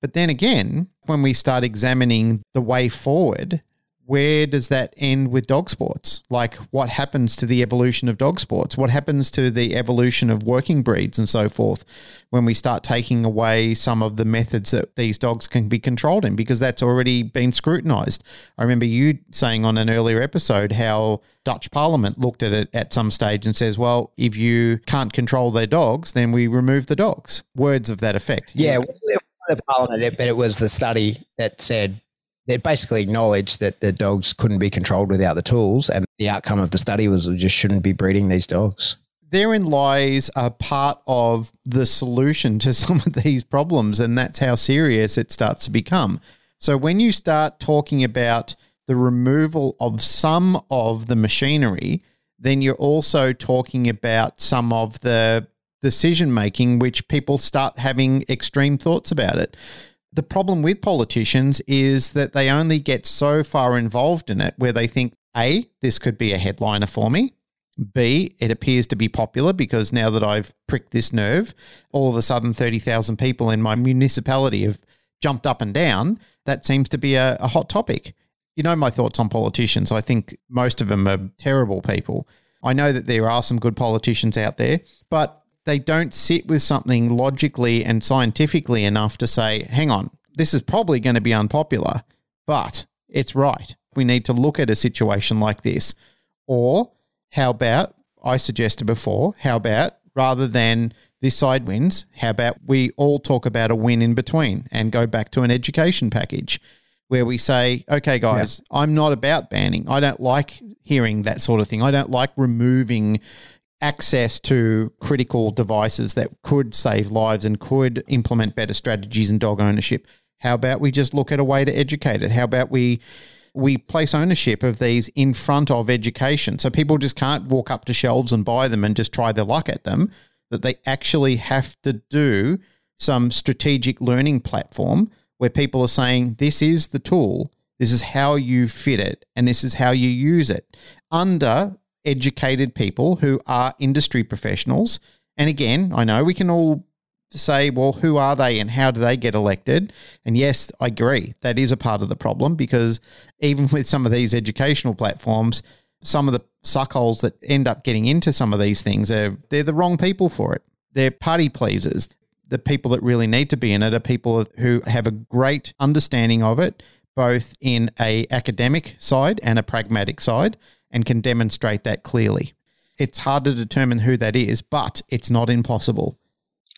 But then again, when we start examining the way forward, where does that end with dog sports? Like, what happens to the evolution of dog sports? What happens to the evolution of working breeds and so forth when we start taking away some of the methods that these dogs can be controlled in? Because that's already been scrutinized. I remember you saying on an earlier episode how Dutch Parliament looked at it at some stage and says, well, if you can't control their dogs, then we remove the dogs. Words of that effect. Yeah. Well, Parliament, but it was the study that said they basically acknowledged that the dogs couldn't be controlled without the tools, and the outcome of the study was we just shouldn't be breeding these dogs. Therein lies a part of the solution to some of these problems, and that's how serious it starts to become. So, when you start talking about the removal of some of the machinery, then you're also talking about some of the decision making, which people start having extreme thoughts about it the problem with politicians is that they only get so far involved in it where they think, A, this could be a headliner for me. B, it appears to be popular because now that I've pricked this nerve, all of a sudden 30,000 people in my municipality have jumped up and down. That seems to be a, a hot topic. You know my thoughts on politicians. I think most of them are terrible people. I know that there are some good politicians out there, but they don't sit with something logically and scientifically enough to say, hang on, this is probably going to be unpopular, but it's right. We need to look at a situation like this. Or how about, I suggested before, how about rather than this side wins, how about we all talk about a win in between and go back to an education package where we say, okay, guys, yeah. I'm not about banning. I don't like hearing that sort of thing. I don't like removing access to critical devices that could save lives and could implement better strategies in dog ownership. How about we just look at a way to educate it? How about we we place ownership of these in front of education so people just can't walk up to shelves and buy them and just try their luck at them that they actually have to do some strategic learning platform where people are saying this is the tool this is how you fit it and this is how you use it under educated people who are industry professionals. And again, I know we can all say, well, who are they and how do they get elected? And yes, I agree. That is a part of the problem because even with some of these educational platforms, some of the suckholes that end up getting into some of these things are they're the wrong people for it. They're party pleasers. The people that really need to be in it are people who have a great understanding of it, both in a academic side and a pragmatic side and can demonstrate that clearly. It's hard to determine who that is, but it's not impossible.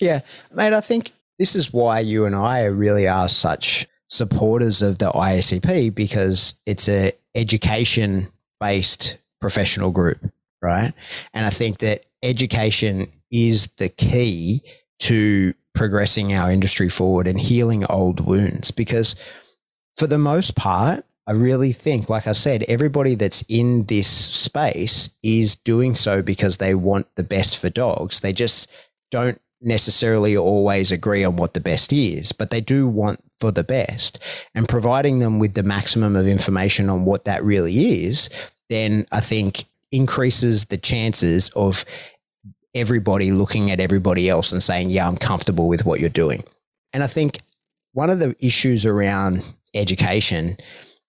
Yeah, mate, I think this is why you and I really are such supporters of the IACP because it's a education based professional group, right? And I think that education is the key to progressing our industry forward and healing old wounds because for the most part, I really think, like I said, everybody that's in this space is doing so because they want the best for dogs. They just don't necessarily always agree on what the best is, but they do want for the best. And providing them with the maximum of information on what that really is, then I think increases the chances of everybody looking at everybody else and saying, yeah, I'm comfortable with what you're doing. And I think one of the issues around education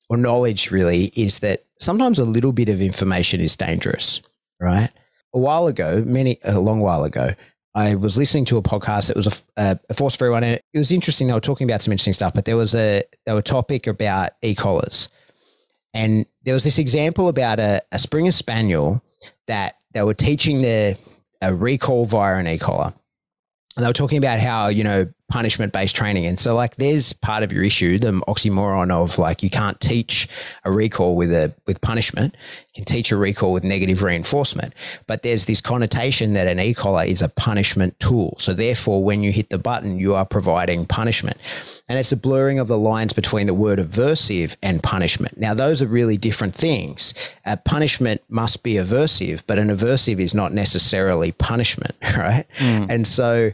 or knowledge really is that sometimes a little bit of information is dangerous, right? A while ago, many a long while ago, I was listening to a podcast that was a, a, uh, a force for everyone. And it was interesting. They were talking about some interesting stuff, but there was a there were a topic about e-collars, and there was this example about a, a Springer Spaniel that they were teaching the a recall via an e-collar. And they were talking about how, you know, punishment based training. And so like there's part of your issue, the oxymoron of like you can't teach a recall with a with punishment. You can teach a recall with negative reinforcement. But there's this connotation that an e-collar is a punishment tool. So therefore when you hit the button, you are providing punishment. And it's a blurring of the lines between the word aversive and punishment. Now those are really different things. A punishment must be aversive, but an aversive is not necessarily punishment, right? Mm. And so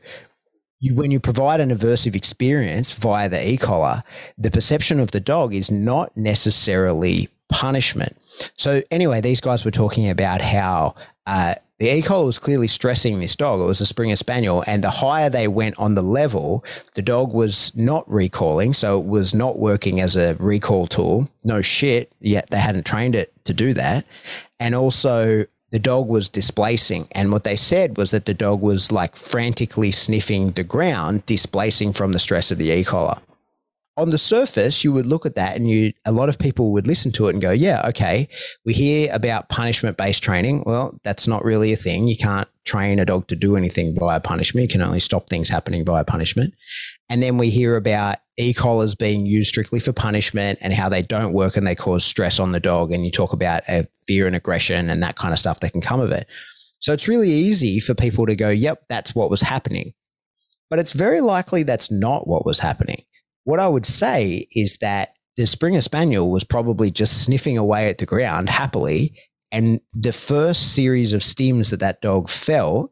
you, when you provide an aversive experience via the e-collar, the perception of the dog is not necessarily punishment. So anyway, these guys were talking about how uh, the e-collar was clearly stressing this dog. It was a Springer Spaniel, and the higher they went on the level, the dog was not recalling, so it was not working as a recall tool. No shit, yet they hadn't trained it to do that, and also the dog was displacing. And what they said was that the dog was like frantically sniffing the ground, displacing from the stress of the e collar. On the surface, you would look at that and you a lot of people would listen to it and go, Yeah, okay. We hear about punishment based training. Well, that's not really a thing. You can't train a dog to do anything via punishment. You can only stop things happening via punishment. And then we hear about e-collars being used strictly for punishment and how they don't work and they cause stress on the dog. And you talk about fear and aggression and that kind of stuff that can come of it. So it's really easy for people to go, yep, that's what was happening. But it's very likely that's not what was happening. What I would say is that the Springer Spaniel was probably just sniffing away at the ground happily. And the first series of stims that that dog fell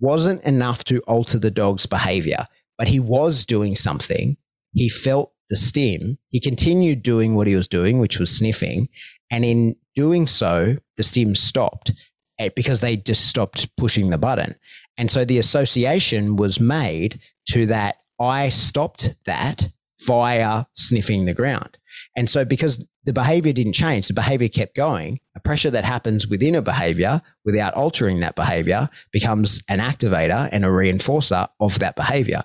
wasn't enough to alter the dog's behavior, but he was doing something he felt the stim. He continued doing what he was doing, which was sniffing. And in doing so, the stim stopped because they just stopped pushing the button. And so the association was made to that I stopped that via sniffing the ground. And so because the behavior didn't change, the behavior kept going, a pressure that happens within a behavior without altering that behavior becomes an activator and a reinforcer of that behavior.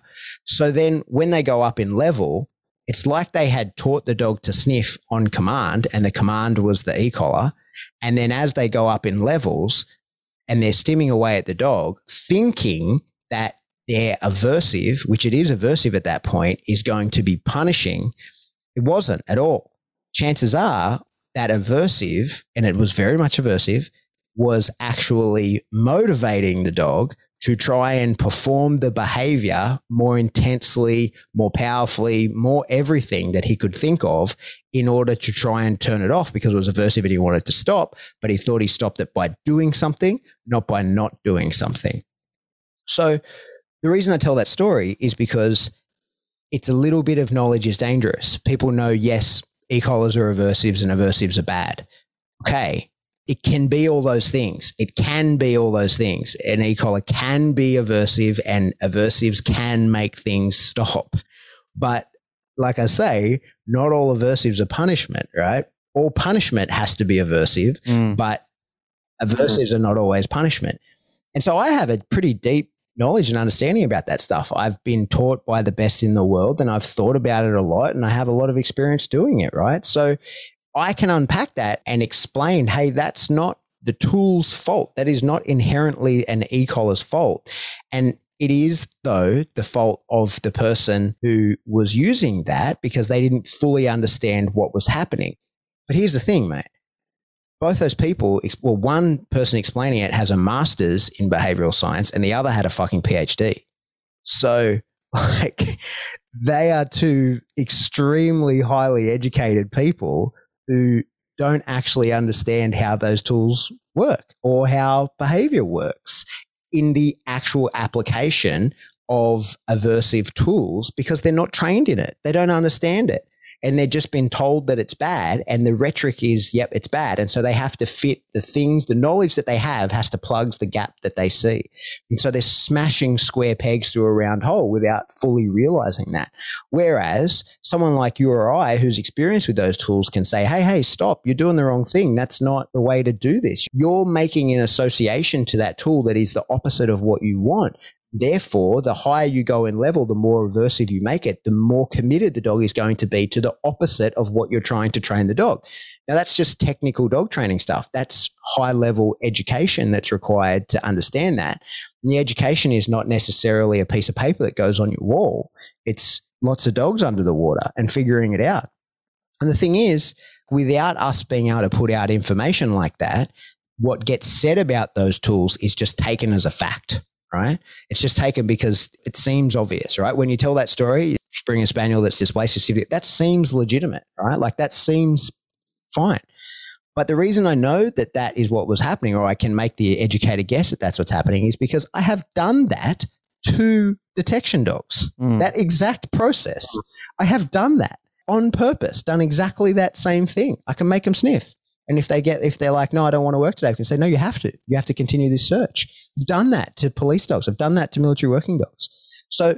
So then when they go up in level, it's like they had taught the dog to sniff on command and the command was the e-collar. And then as they go up in levels and they're stimming away at the dog, thinking that their aversive, which it is aversive at that point, is going to be punishing. It wasn't at all. Chances are that aversive, and it was very much aversive, was actually motivating the dog to try and perform the behavior more intensely, more powerfully, more everything that he could think of in order to try and turn it off because it was aversive and he wanted to stop, but he thought he stopped it by doing something, not by not doing something. So the reason I tell that story is because it's a little bit of knowledge is dangerous. People know, yes, e-collars are aversives and aversives are bad. Okay it can be all those things. It can be all those things. An e-collar can be aversive and aversives can make things stop. But like I say, not all aversives are punishment, right? All punishment has to be aversive, mm. but aversives mm. are not always punishment. And so I have a pretty deep knowledge and understanding about that stuff. I've been taught by the best in the world and I've thought about it a lot and I have a lot of experience doing it, right? So I can unpack that and explain, hey, that's not the tool's fault. That is not inherently an e-collar's fault. And it is, though, the fault of the person who was using that because they didn't fully understand what was happening. But here's the thing, mate. Both those people, well, one person explaining it has a master's in behavioral science and the other had a fucking PhD. So, like, they are two extremely highly educated people who don't actually understand how those tools work or how behavior works in the actual application of aversive tools because they're not trained in it. They don't understand it and they've just been told that it's bad and the rhetoric is yep it's bad. And so they have to fit the things the knowledge that they have has to plug the gap that they see. And so they're smashing square pegs through a round hole without fully realizing that. Whereas someone like you or I who's experienced with those tools can say hey hey stop. You're doing the wrong thing. That's not the way to do this. You're making an association to that tool that is the opposite of what you want Therefore, the higher you go in level, the more aversive you make it, the more committed the dog is going to be to the opposite of what you're trying to train the dog. Now, that's just technical dog training stuff. That's high level education that's required to understand that. And the education is not necessarily a piece of paper that goes on your wall, it's lots of dogs under the water and figuring it out. And the thing is, without us being able to put out information like that, what gets said about those tools is just taken as a fact right? It's just taken because it seems obvious, right? When you tell that story, Springer Spaniel that's displaced specific, that seems legitimate, right? Like that seems fine. But the reason I know that that is what was happening, or I can make the educated guess that that's what's happening, is because I have done that to detection dogs. Mm. That exact process. I have done that on purpose, done exactly that same thing. I can make them sniff. And if they get, if they're like, no, I don't want to work today, I can say, no, you have to. You have to continue this search. I've done that to police dogs. I've done that to military working dogs. So,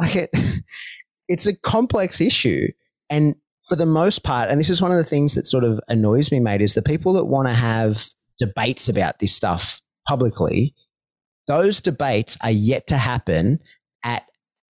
like it, it's a complex issue. And for the most part, and this is one of the things that sort of annoys me, mate, is the people that want to have debates about this stuff publicly, those debates are yet to happen at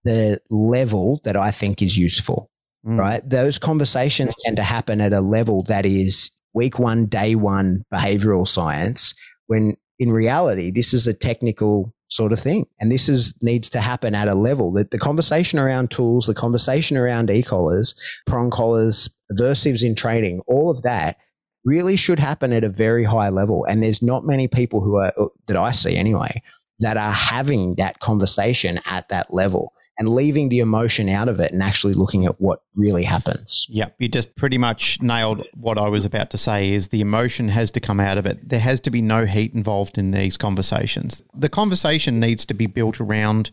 the level that I think is useful. Mm. Right. Those conversations tend to happen at a level that is week one, day one behavioral science when in reality, this is a technical sort of thing. And this is needs to happen at a level that the conversation around tools, the conversation around e-collars, prong collars, aversives in training, all of that really should happen at a very high level. And there's not many people who are, that I see anyway, that are having that conversation at that level and leaving the emotion out of it and actually looking at what really happens. Yep, you just pretty much nailed what I was about to say is the emotion has to come out of it. There has to be no heat involved in these conversations. The conversation needs to be built around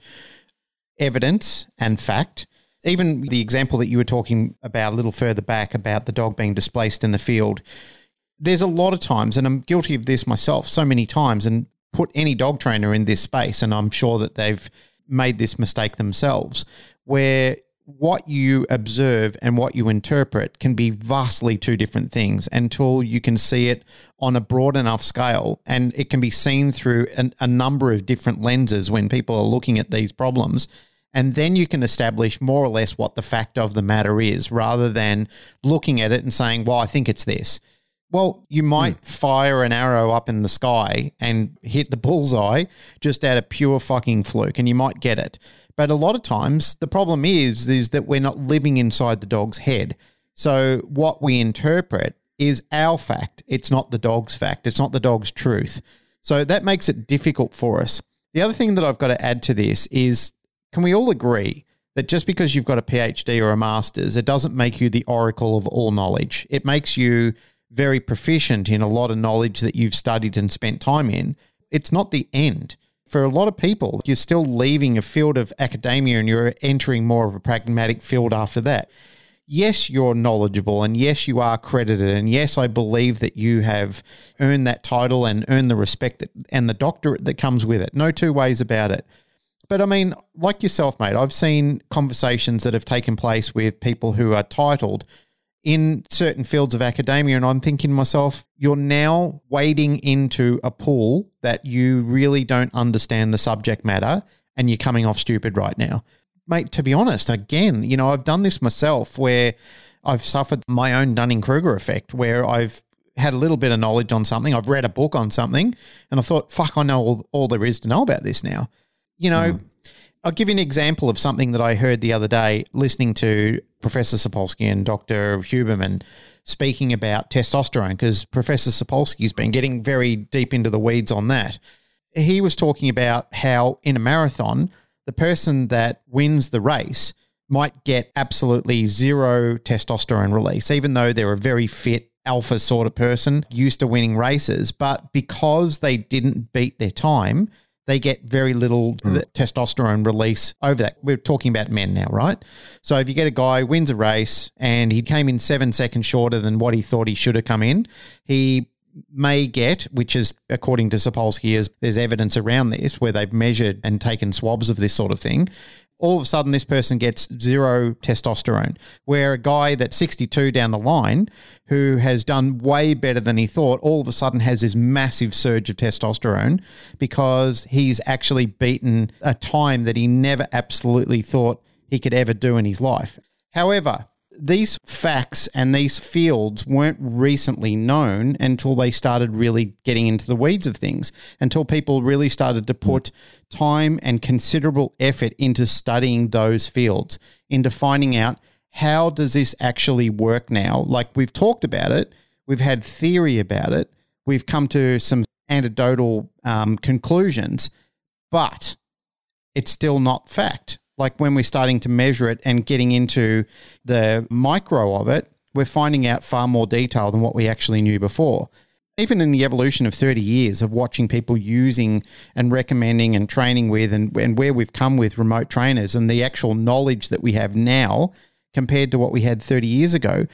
evidence and fact. Even the example that you were talking about a little further back about the dog being displaced in the field. There's a lot of times, and I'm guilty of this myself so many times, and put any dog trainer in this space, and I'm sure that they've made this mistake themselves, where what you observe and what you interpret can be vastly two different things until you can see it on a broad enough scale and it can be seen through an, a number of different lenses when people are looking at these problems. And then you can establish more or less what the fact of the matter is rather than looking at it and saying, well, I think it's this. Well, you might mm. fire an arrow up in the sky and hit the bullseye just out of pure fucking fluke, and you might get it. But a lot of times, the problem is is that we're not living inside the dog's head. So what we interpret is our fact. It's not the dog's fact. It's not the dog's truth. So that makes it difficult for us. The other thing that I've got to add to this is can we all agree that just because you've got a PhD or a master's, it doesn't make you the oracle of all knowledge. It makes you very proficient in a lot of knowledge that you've studied and spent time in, it's not the end. For a lot of people, you're still leaving a field of academia and you're entering more of a pragmatic field after that. Yes, you're knowledgeable and yes, you are credited. And yes, I believe that you have earned that title and earned the respect that, and the doctorate that comes with it. No two ways about it. But I mean, like yourself, mate, I've seen conversations that have taken place with people who are titled in certain fields of academia. And I'm thinking myself, you're now wading into a pool that you really don't understand the subject matter and you're coming off stupid right now. Mate, to be honest, again, you know, I've done this myself where I've suffered my own Dunning Kruger effect where I've had a little bit of knowledge on something. I've read a book on something and I thought, fuck, I know all, all there is to know about this now. You know, mm. I'll give you an example of something that I heard the other day listening to Professor Sapolsky and Dr. Huberman speaking about testosterone because Professor Sapolsky's been getting very deep into the weeds on that. He was talking about how in a marathon, the person that wins the race might get absolutely zero testosterone release, even though they're a very fit alpha sort of person used to winning races. But because they didn't beat their time, they get very little mm. testosterone release over that. We're talking about men now, right? So if you get a guy wins a race and he came in seven seconds shorter than what he thought he should have come in, he may get, which is according to Sapolsky, is there's evidence around this where they've measured and taken swabs of this sort of thing. All of a sudden, this person gets zero testosterone. Where a guy that's 62 down the line, who has done way better than he thought, all of a sudden has this massive surge of testosterone because he's actually beaten a time that he never absolutely thought he could ever do in his life. However, these facts and these fields weren't recently known until they started really getting into the weeds of things, until people really started to put time and considerable effort into studying those fields, into finding out how does this actually work now? Like we've talked about it, we've had theory about it, we've come to some anecdotal um, conclusions, but it's still not fact like when we're starting to measure it and getting into the micro of it, we're finding out far more detail than what we actually knew before. Even in the evolution of 30 years of watching people using and recommending and training with, and, and where we've come with remote trainers and the actual knowledge that we have now compared to what we had 30 years ago,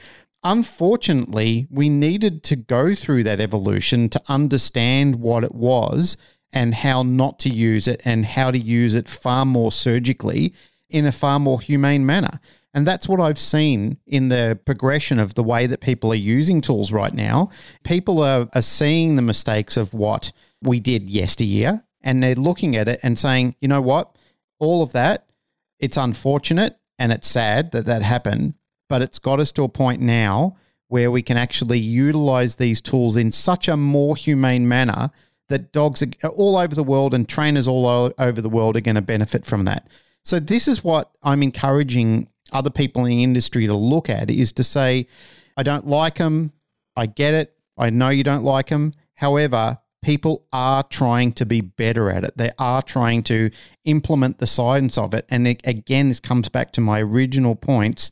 unfortunately, we needed to go through that evolution to understand what it was and how not to use it and how to use it far more surgically in a far more humane manner. And that's what I've seen in the progression of the way that people are using tools right now. People are, are seeing the mistakes of what we did yesteryear and they're looking at it and saying, you know what? All of that, it's unfortunate and it's sad that that happened, but it's got us to a point now where we can actually utilize these tools in such a more humane manner that dogs are all over the world and trainers all over the world are going to benefit from that. So this is what I'm encouraging other people in the industry to look at is to say, I don't like them. I get it. I know you don't like them. However, people are trying to be better at it. They are trying to implement the science of it. And it, again, this comes back to my original points.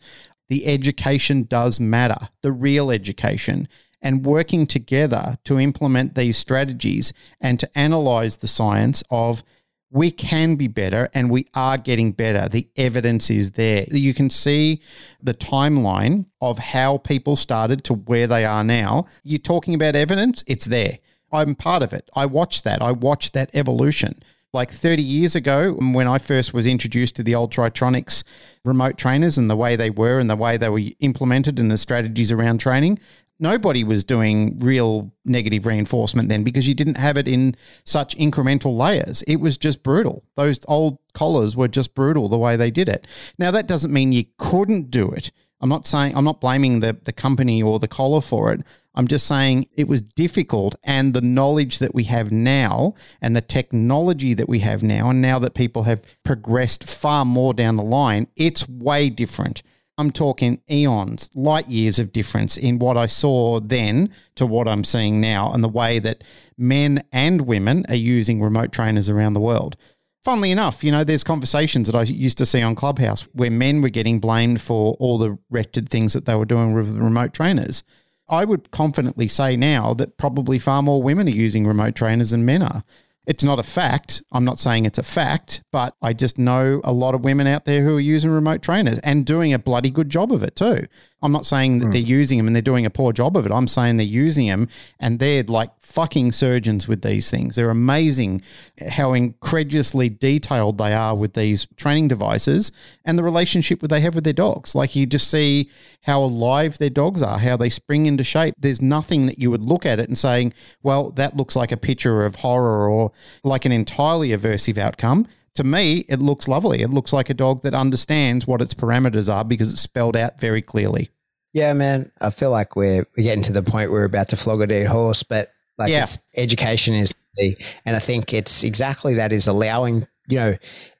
The education does matter, the real education and working together to implement these strategies and to analyze the science of we can be better and we are getting better. The evidence is there. You can see the timeline of how people started to where they are now. You're talking about evidence, it's there. I'm part of it. I watched that. I watched that evolution. Like 30 years ago, when I first was introduced to the old Tritronics remote trainers and the way they were and the way they were implemented and the strategies around training, nobody was doing real negative reinforcement then because you didn't have it in such incremental layers. It was just brutal. Those old collars were just brutal the way they did it. Now, that doesn't mean you couldn't do it. I'm not saying, I'm not blaming the, the company or the collar for it. I'm just saying it was difficult, and the knowledge that we have now and the technology that we have now, and now that people have progressed far more down the line, it's way different. I'm talking eons, light years of difference in what I saw then to what I'm seeing now, and the way that men and women are using remote trainers around the world. Funnily enough, you know, there's conversations that I used to see on Clubhouse where men were getting blamed for all the wretched things that they were doing with remote trainers. I would confidently say now that probably far more women are using remote trainers than men are. It's not a fact. I'm not saying it's a fact, but I just know a lot of women out there who are using remote trainers and doing a bloody good job of it too. I'm not saying that mm. they're using them and they're doing a poor job of it. I'm saying they're using them and they're like fucking surgeons with these things. They're amazing how incredulously detailed they are with these training devices and the relationship that they have with their dogs. Like you just see how alive their dogs are, how they spring into shape. There's nothing that you would look at it and saying, well, that looks like a picture of horror or like an entirely aversive outcome to me, it looks lovely. It looks like a dog that understands what its parameters are because it's spelled out very clearly. Yeah, man. I feel like we're, getting to the point where we're about to flog a dead horse, but like yeah. education is the, and I think it's exactly that is allowing, you know,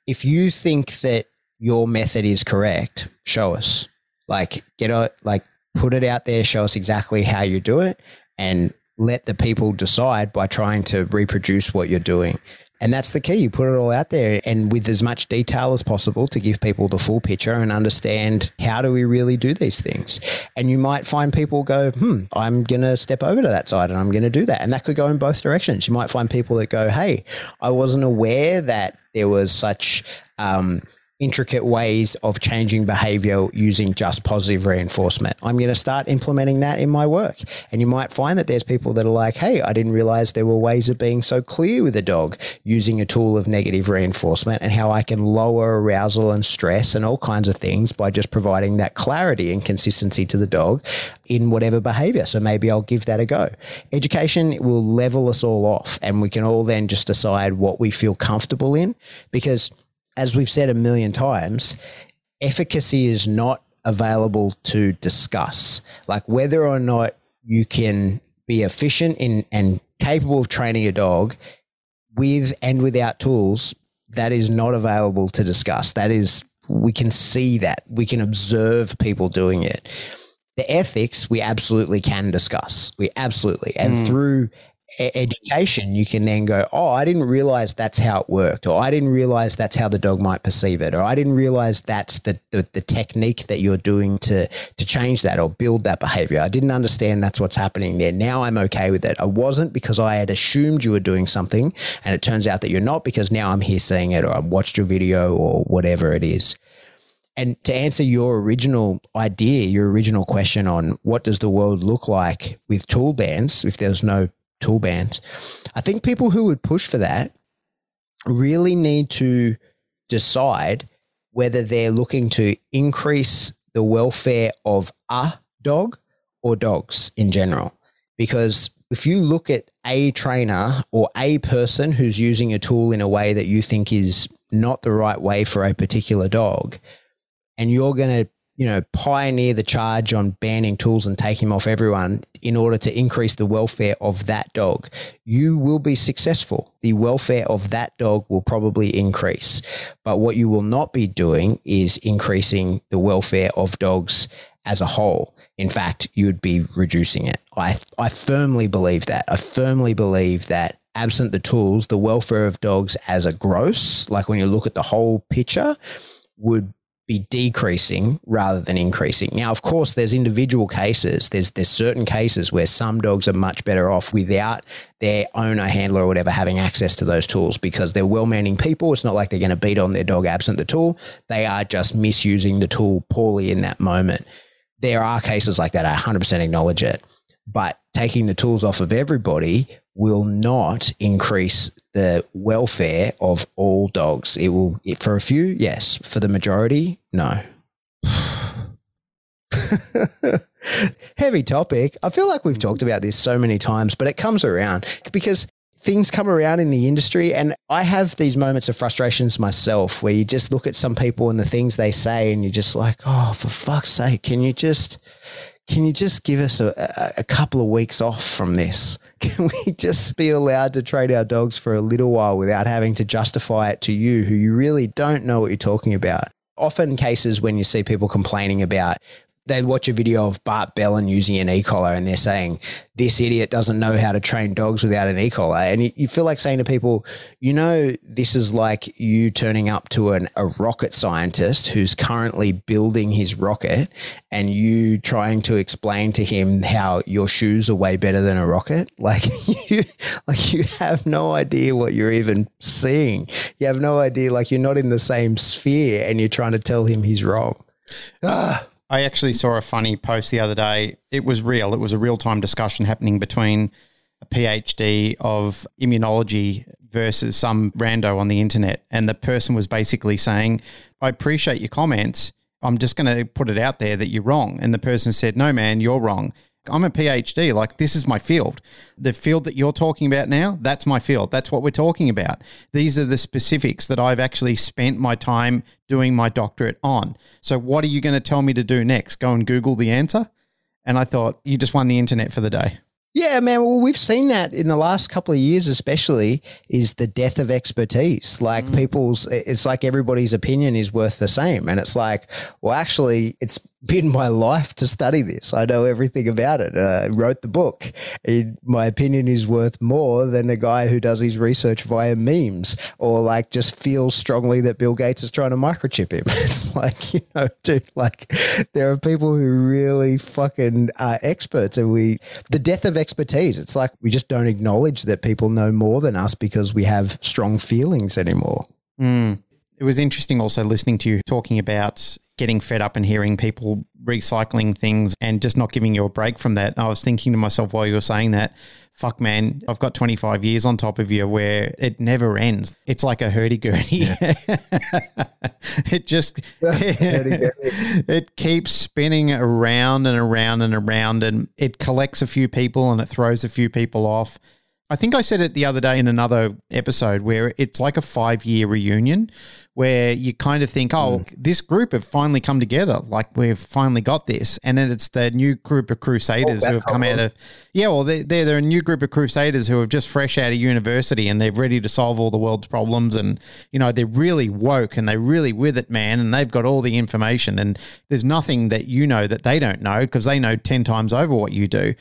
if you think that your method is correct, show us. Like, get it, like, put it out there, show us exactly how you do it, and let the people decide by trying to reproduce what you're doing. And that's the key. You put it all out there and with as much detail as possible to give people the full picture and understand how do we really do these things. And you might find people go, hmm, I'm going to step over to that side and I'm going to do that. And that could go in both directions. You might find people that go, hey, I wasn't aware that there was such um, intricate ways of changing behavior using just positive reinforcement. I'm going to start implementing that in my work. And you might find that there's people that are like, hey, I didn't realize there were ways of being so clear with a dog using a tool of negative reinforcement and how I can lower arousal and stress and all kinds of things by just providing that clarity and consistency to the dog in whatever behavior. So maybe I'll give that a go. Education will level us all off and we can all then just decide what we feel comfortable in because as we've said a million times, efficacy is not available to discuss. Like whether or not you can be efficient in and capable of training a dog with and without tools, that is not available to discuss. That is, we can see that. We can observe people doing it. The ethics, we absolutely can discuss. We absolutely. And mm. through education, you can then go, Oh, I didn't realize that's how it worked, or I didn't realize that's how the dog might perceive it, or I didn't realize that's the, the, the, technique that you're doing to, to change that or build that behavior. I didn't understand that's what's happening there. Now I'm okay with it. I wasn't because I had assumed you were doing something, and it turns out that you're not because now I'm here seeing it, or I've watched your video, or whatever it is. And to answer your original idea, your original question on what does the world look like with tool bands if there's no tool bands. I think people who would push for that really need to decide whether they're looking to increase the welfare of a dog or dogs in general. Because if you look at a trainer or a person who's using a tool in a way that you think is not the right way for a particular dog, and you're going to you know, pioneer the charge on banning tools and taking off everyone in order to increase the welfare of that dog, you will be successful. The welfare of that dog will probably increase. But what you will not be doing is increasing the welfare of dogs as a whole. In fact, you would be reducing it. I, I firmly believe that. I firmly believe that absent the tools, the welfare of dogs as a gross, like when you look at the whole picture, would be decreasing rather than increasing. Now, of course, there's individual cases. There's there's certain cases where some dogs are much better off without their owner, handler, or whatever having access to those tools because they're well-meaning people. It's not like they're going to beat on their dog absent the tool. They are just misusing the tool poorly in that moment. There are cases like that. I 100% acknowledge it. But taking the tools off of everybody will not increase the welfare of all dogs. It will, for a few, yes. For the majority, no. Heavy topic. I feel like we've talked about this so many times, but it comes around because things come around in the industry. And I have these moments of frustrations myself where you just look at some people and the things they say, and you're just like, oh, for fuck's sake, can you just can you just give us a, a, couple of weeks off from this? Can we just be allowed to trade our dogs for a little while without having to justify it to you, who you really don't know what you're talking about? Often cases when you see people complaining about they watch a video of Bart Bellon using an e-collar and they're saying, this idiot doesn't know how to train dogs without an e-collar. And you, feel like saying to people, you know, this is like you turning up to an, a rocket scientist who's currently building his rocket and you trying to explain to him how your shoes are way better than a rocket. Like you, like you have no idea what you're even seeing. You have no idea, like you're not in the same sphere and you're trying to tell him he's wrong. Ah. I actually saw a funny post the other day. It was real. It was a real time discussion happening between a PhD of immunology versus some rando on the internet. And the person was basically saying, I appreciate your comments. I'm just going to put it out there that you're wrong. And the person said, No, man, you're wrong. I'm a PhD. Like, this is my field. The field that you're talking about now, that's my field. That's what we're talking about. These are the specifics that I've actually spent my time doing my doctorate on. So, what are you going to tell me to do next? Go and Google the answer? And I thought, you just won the internet for the day. Yeah, man. Well, we've seen that in the last couple of years, especially, is the death of expertise. Like mm. people's, it's like everybody's opinion is worth the same. And it's like, well, actually, it's been my life to study this. I know everything about it. Uh, wrote the book. My opinion is worth more than a guy who does his research via memes or like just feels strongly that Bill Gates is trying to microchip him. It's like, you know, dude, like there are people who really fucking are experts and we, the death of expertise, it's like we just don't acknowledge that people know more than us because we have strong feelings anymore. Mm It was interesting also listening to you talking about getting fed up and hearing people recycling things and just not giving you a break from that. I was thinking to myself while you were saying that, fuck man, I've got 25 years on top of you where it never ends. It's like a hurdy-gurdy. Yeah. it just, it keeps spinning around and around and around and it collects a few people and it throws a few people off I think I said it the other day in another episode where it's like a five year reunion where you kind of think, oh, mm. this group have finally come together. Like we've finally got this. And then it's the new group of crusaders oh, who have come out of, yeah, well, they're, they're, they're a new group of crusaders who have just fresh out of university and they're ready to solve all the world's problems. And, you know, they're really woke and they're really with it, man. And they've got all the information. And there's nothing that you know that they don't know because they know 10 times over what you do.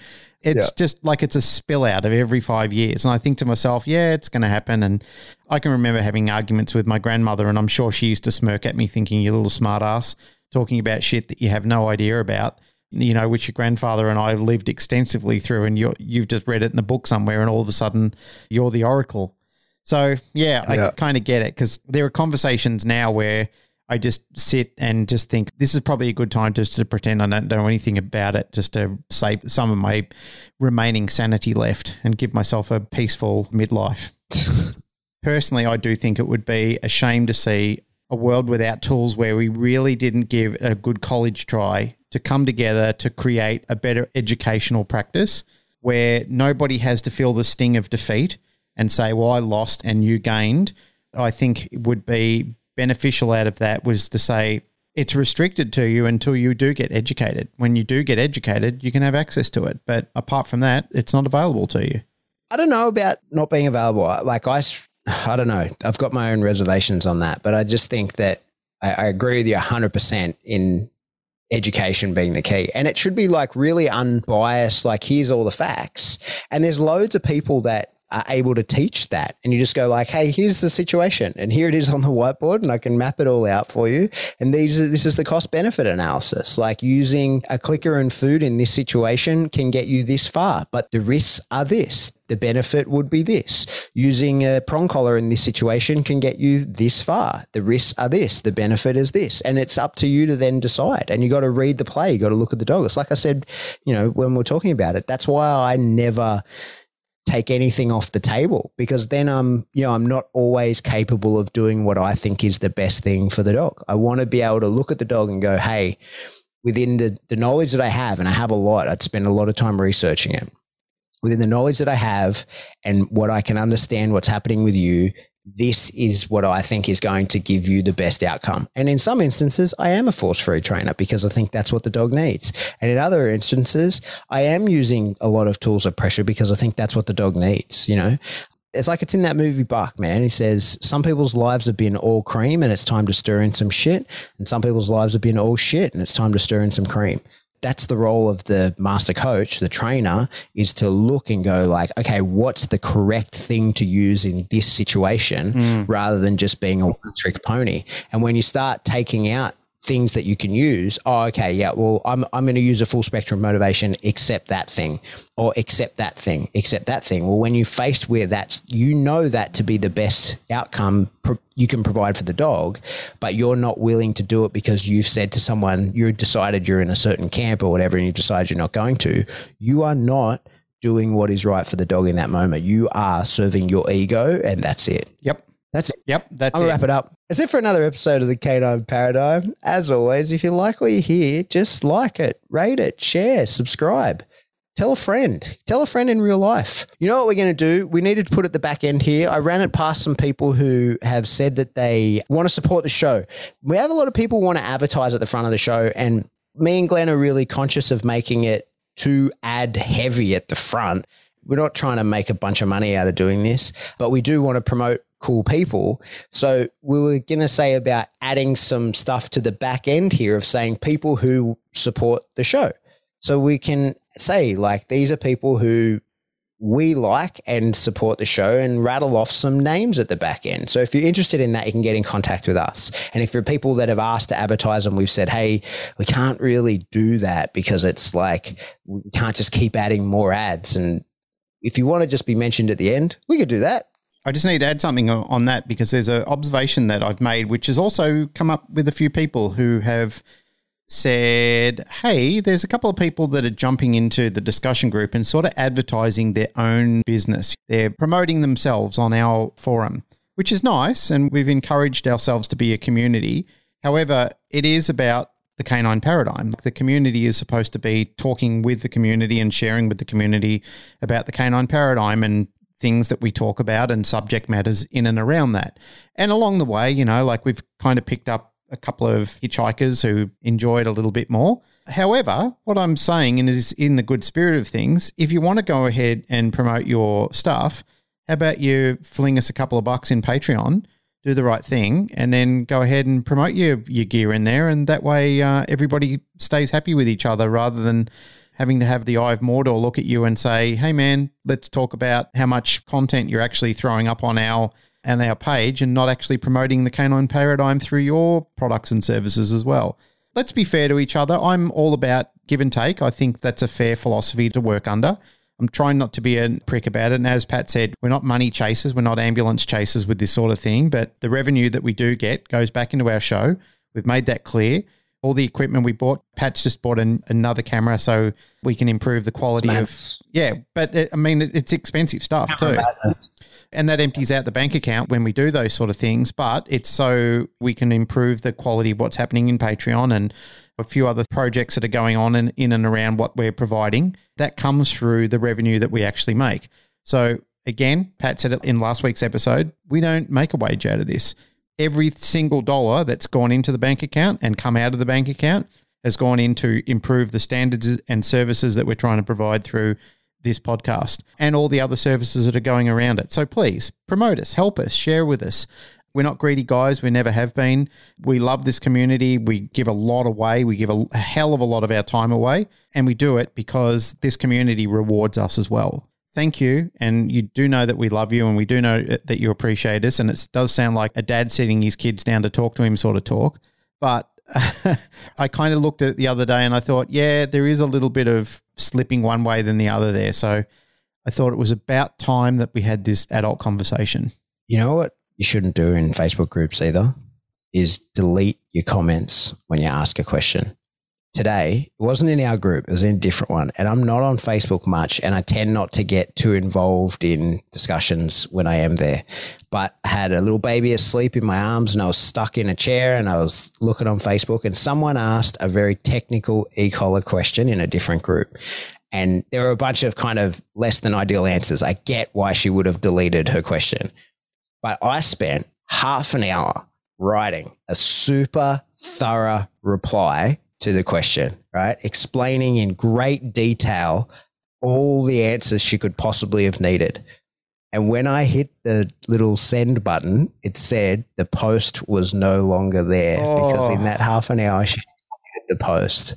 It's yeah. just like it's a spill out of every five years. And I think to myself, yeah, it's going to happen. And I can remember having arguments with my grandmother, and I'm sure she used to smirk at me thinking, you little smartass, talking about shit that you have no idea about, you know, which your grandfather and I lived extensively through. And you you've just read it in a book somewhere, and all of a sudden you're the oracle. So, yeah, yeah. I kind of get it because there are conversations now where I just sit and just think this is probably a good time just to pretend I don't know anything about it, just to save some of my remaining sanity left and give myself a peaceful midlife. Personally, I do think it would be a shame to see a world without tools where we really didn't give a good college try to come together to create a better educational practice where nobody has to feel the sting of defeat and say, well, I lost and you gained. I think it would be beneficial out of that was to say it's restricted to you until you do get educated. When you do get educated, you can have access to it. But apart from that, it's not available to you. I don't know about not being available. Like I, I don't know. I've got my own reservations on that, but I just think that I, I agree with you 100% in education being the key. And it should be like really unbiased, like here's all the facts. And there's loads of people that are able to teach that. And you just go like, hey, here's the situation, and here it is on the whiteboard, and I can map it all out for you. And these this is the cost benefit analysis. Like using a clicker and food in this situation can get you this far, but the risks are this. The benefit would be this. Using a prong collar in this situation can get you this far. The risks are this. The benefit is this. And it's up to you to then decide. And you got to read the play. You got to look at the dog. It's like I said, you know, when we're talking about it, that's why I never take anything off the table because then I'm, you know, I'm not always capable of doing what I think is the best thing for the dog. I want to be able to look at the dog and go, hey, within the, the knowledge that I have, and I have a lot, I'd spend a lot of time researching it. Within the knowledge that I have and what I can understand what's happening with you, this is what I think is going to give you the best outcome. And in some instances, I am a force free trainer because I think that's what the dog needs. And in other instances, I am using a lot of tools of pressure because I think that's what the dog needs. You know, it's like it's in that movie Buck, man. He says some people's lives have been all cream and it's time to stir in some shit, and some people's lives have been all shit and it's time to stir in some cream that's the role of the master coach, the trainer, is to look and go like, okay, what's the correct thing to use in this situation, mm. rather than just being a one trick pony. And when you start taking out things that you can use. Oh, okay, yeah. Well, I'm I'm going to use a full spectrum motivation, except that thing, or accept that thing, accept that thing. Well, when you're faced with that, you know that to be the best outcome you can provide for the dog, but you're not willing to do it because you've said to someone you decided you're in a certain camp or whatever, and you decide you're not going to. You are not doing what is right for the dog in that moment. You are serving your ego, and that's it. Yep. That's it. Yep. That's I'll it. wrap it up. That's it for another episode of the Canine Paradigm. As always, if you like what you hear, just like it, rate it, share, subscribe. Tell a friend. Tell a friend in real life. You know what we're going to do? We needed to put at the back end here. I ran it past some people who have said that they want to support the show. We have a lot of people want to advertise at the front of the show, and me and Glenn are really conscious of making it too ad heavy at the front. We're not trying to make a bunch of money out of doing this, but we do want to promote cool people. So we were going to say about adding some stuff to the back end here of saying people who support the show. So we can say, like, these are people who we like and support the show and rattle off some names at the back end. So if you're interested in that, you can get in contact with us. And if you're people that have asked to advertise and we've said, hey, we can't really do that because it's like we can't just keep adding more ads. And if you want to just be mentioned at the end, we could do that. I just need to add something on that because there's an observation that I've made, which has also come up with a few people who have said, hey, there's a couple of people that are jumping into the discussion group and sort of advertising their own business. They're promoting themselves on our forum, which is nice. And we've encouraged ourselves to be a community. However, it is about the canine paradigm. The community is supposed to be talking with the community and sharing with the community about the canine paradigm and things that we talk about and subject matters in and around that. And along the way, you know, like we've kind of picked up a couple of hitchhikers who enjoyed a little bit more. However, what I'm saying is in the good spirit of things, if you want to go ahead and promote your stuff, how about you fling us a couple of bucks in Patreon, do the right thing, and then go ahead and promote your, your gear in there. And that way uh, everybody stays happy with each other rather than having to have the eye of Mordor look at you and say, hey man, let's talk about how much content you're actually throwing up on our and our page and not actually promoting the canine paradigm through your products and services as well. Let's be fair to each other. I'm all about give and take. I think that's a fair philosophy to work under. I'm trying not to be a prick about it. And as Pat said, we're not money chasers, we're not ambulance chasers with this sort of thing, but the revenue that we do get goes back into our show. We've made that clear. All the equipment we bought, Pat's just bought an, another camera so we can improve the quality of. Yeah, but it, I mean, it, it's expensive stuff too and that empties out the bank account when we do those sort of things. But it's so we can improve the quality of what's happening in Patreon and a few other projects that are going on in, in and around what we're providing. That comes through the revenue that we actually make. So again, Pat said it in last week's episode, we don't make a wage out of this. Every single dollar that's gone into the bank account and come out of the bank account has gone in to improve the standards and services that we're trying to provide through this podcast and all the other services that are going around it. So please promote us, help us, share with us. We're not greedy guys. We never have been. We love this community. We give a lot away. We give a, a hell of a lot of our time away. And we do it because this community rewards us as well. Thank you. And you do know that we love you and we do know that you appreciate us. And it does sound like a dad sitting his kids down to talk to him sort of talk. But I kind of looked at it the other day and I thought, yeah, there is a little bit of slipping one way than the other there. So I thought it was about time that we had this adult conversation. You know what you shouldn't do in Facebook groups either is delete your comments when you ask a question. Today, it wasn't in our group, it was in a different one. And I'm not on Facebook much, and I tend not to get too involved in discussions when I am there. But I had a little baby asleep in my arms, and I was stuck in a chair, and I was looking on Facebook, and someone asked a very technical e collar question in a different group. And there were a bunch of kind of less than ideal answers. I get why she would have deleted her question. But I spent half an hour writing a super thorough reply to the question, right? Explaining in great detail all the answers she could possibly have needed. And when I hit the little send button, it said the post was no longer there because in Oh. that half an hour she deleted the post.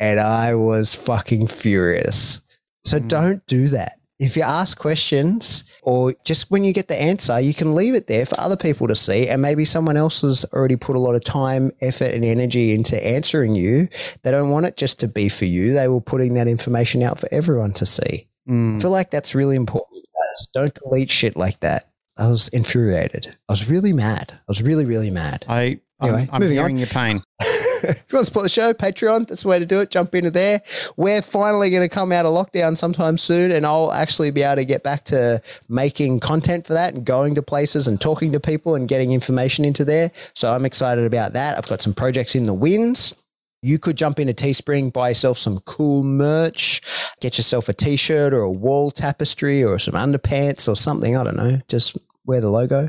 And I was fucking furious. So hmm. don't do that. If you ask questions or just when you get the answer, you can leave it there for other people to see. And maybe someone else has already put a lot of time, effort, and energy into answering you. They don't want it just to be for you. They were putting that information out for everyone to see. Hmm. I feel like that's really important. Guys. Don't delete shit like that. I was infuriated. I was really mad. I was really, really mad. I, I'm, Anyway, I'm hearing on. your pain. if you want to support the show, Patreon, that's the way to do it. Jump into there. We're finally going to come out of lockdown sometime soon, and I'll actually be able to get back to making content for that and going to places and talking to people and getting information into there. So I'm excited about that. I've got some projects in the winds. You could jump into Teespring, buy yourself some cool merch, get yourself a t shirt or a wall tapestry or some underpants or something. I don't know. Just wear the logo.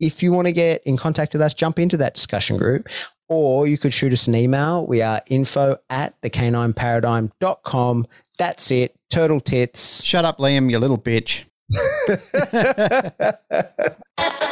If you want to get in contact with us, jump into that discussion group or you could shoot us an email. We are info at thecanineparadigm.com. That's it. Turtle tits. Shut up, Liam, you little bitch.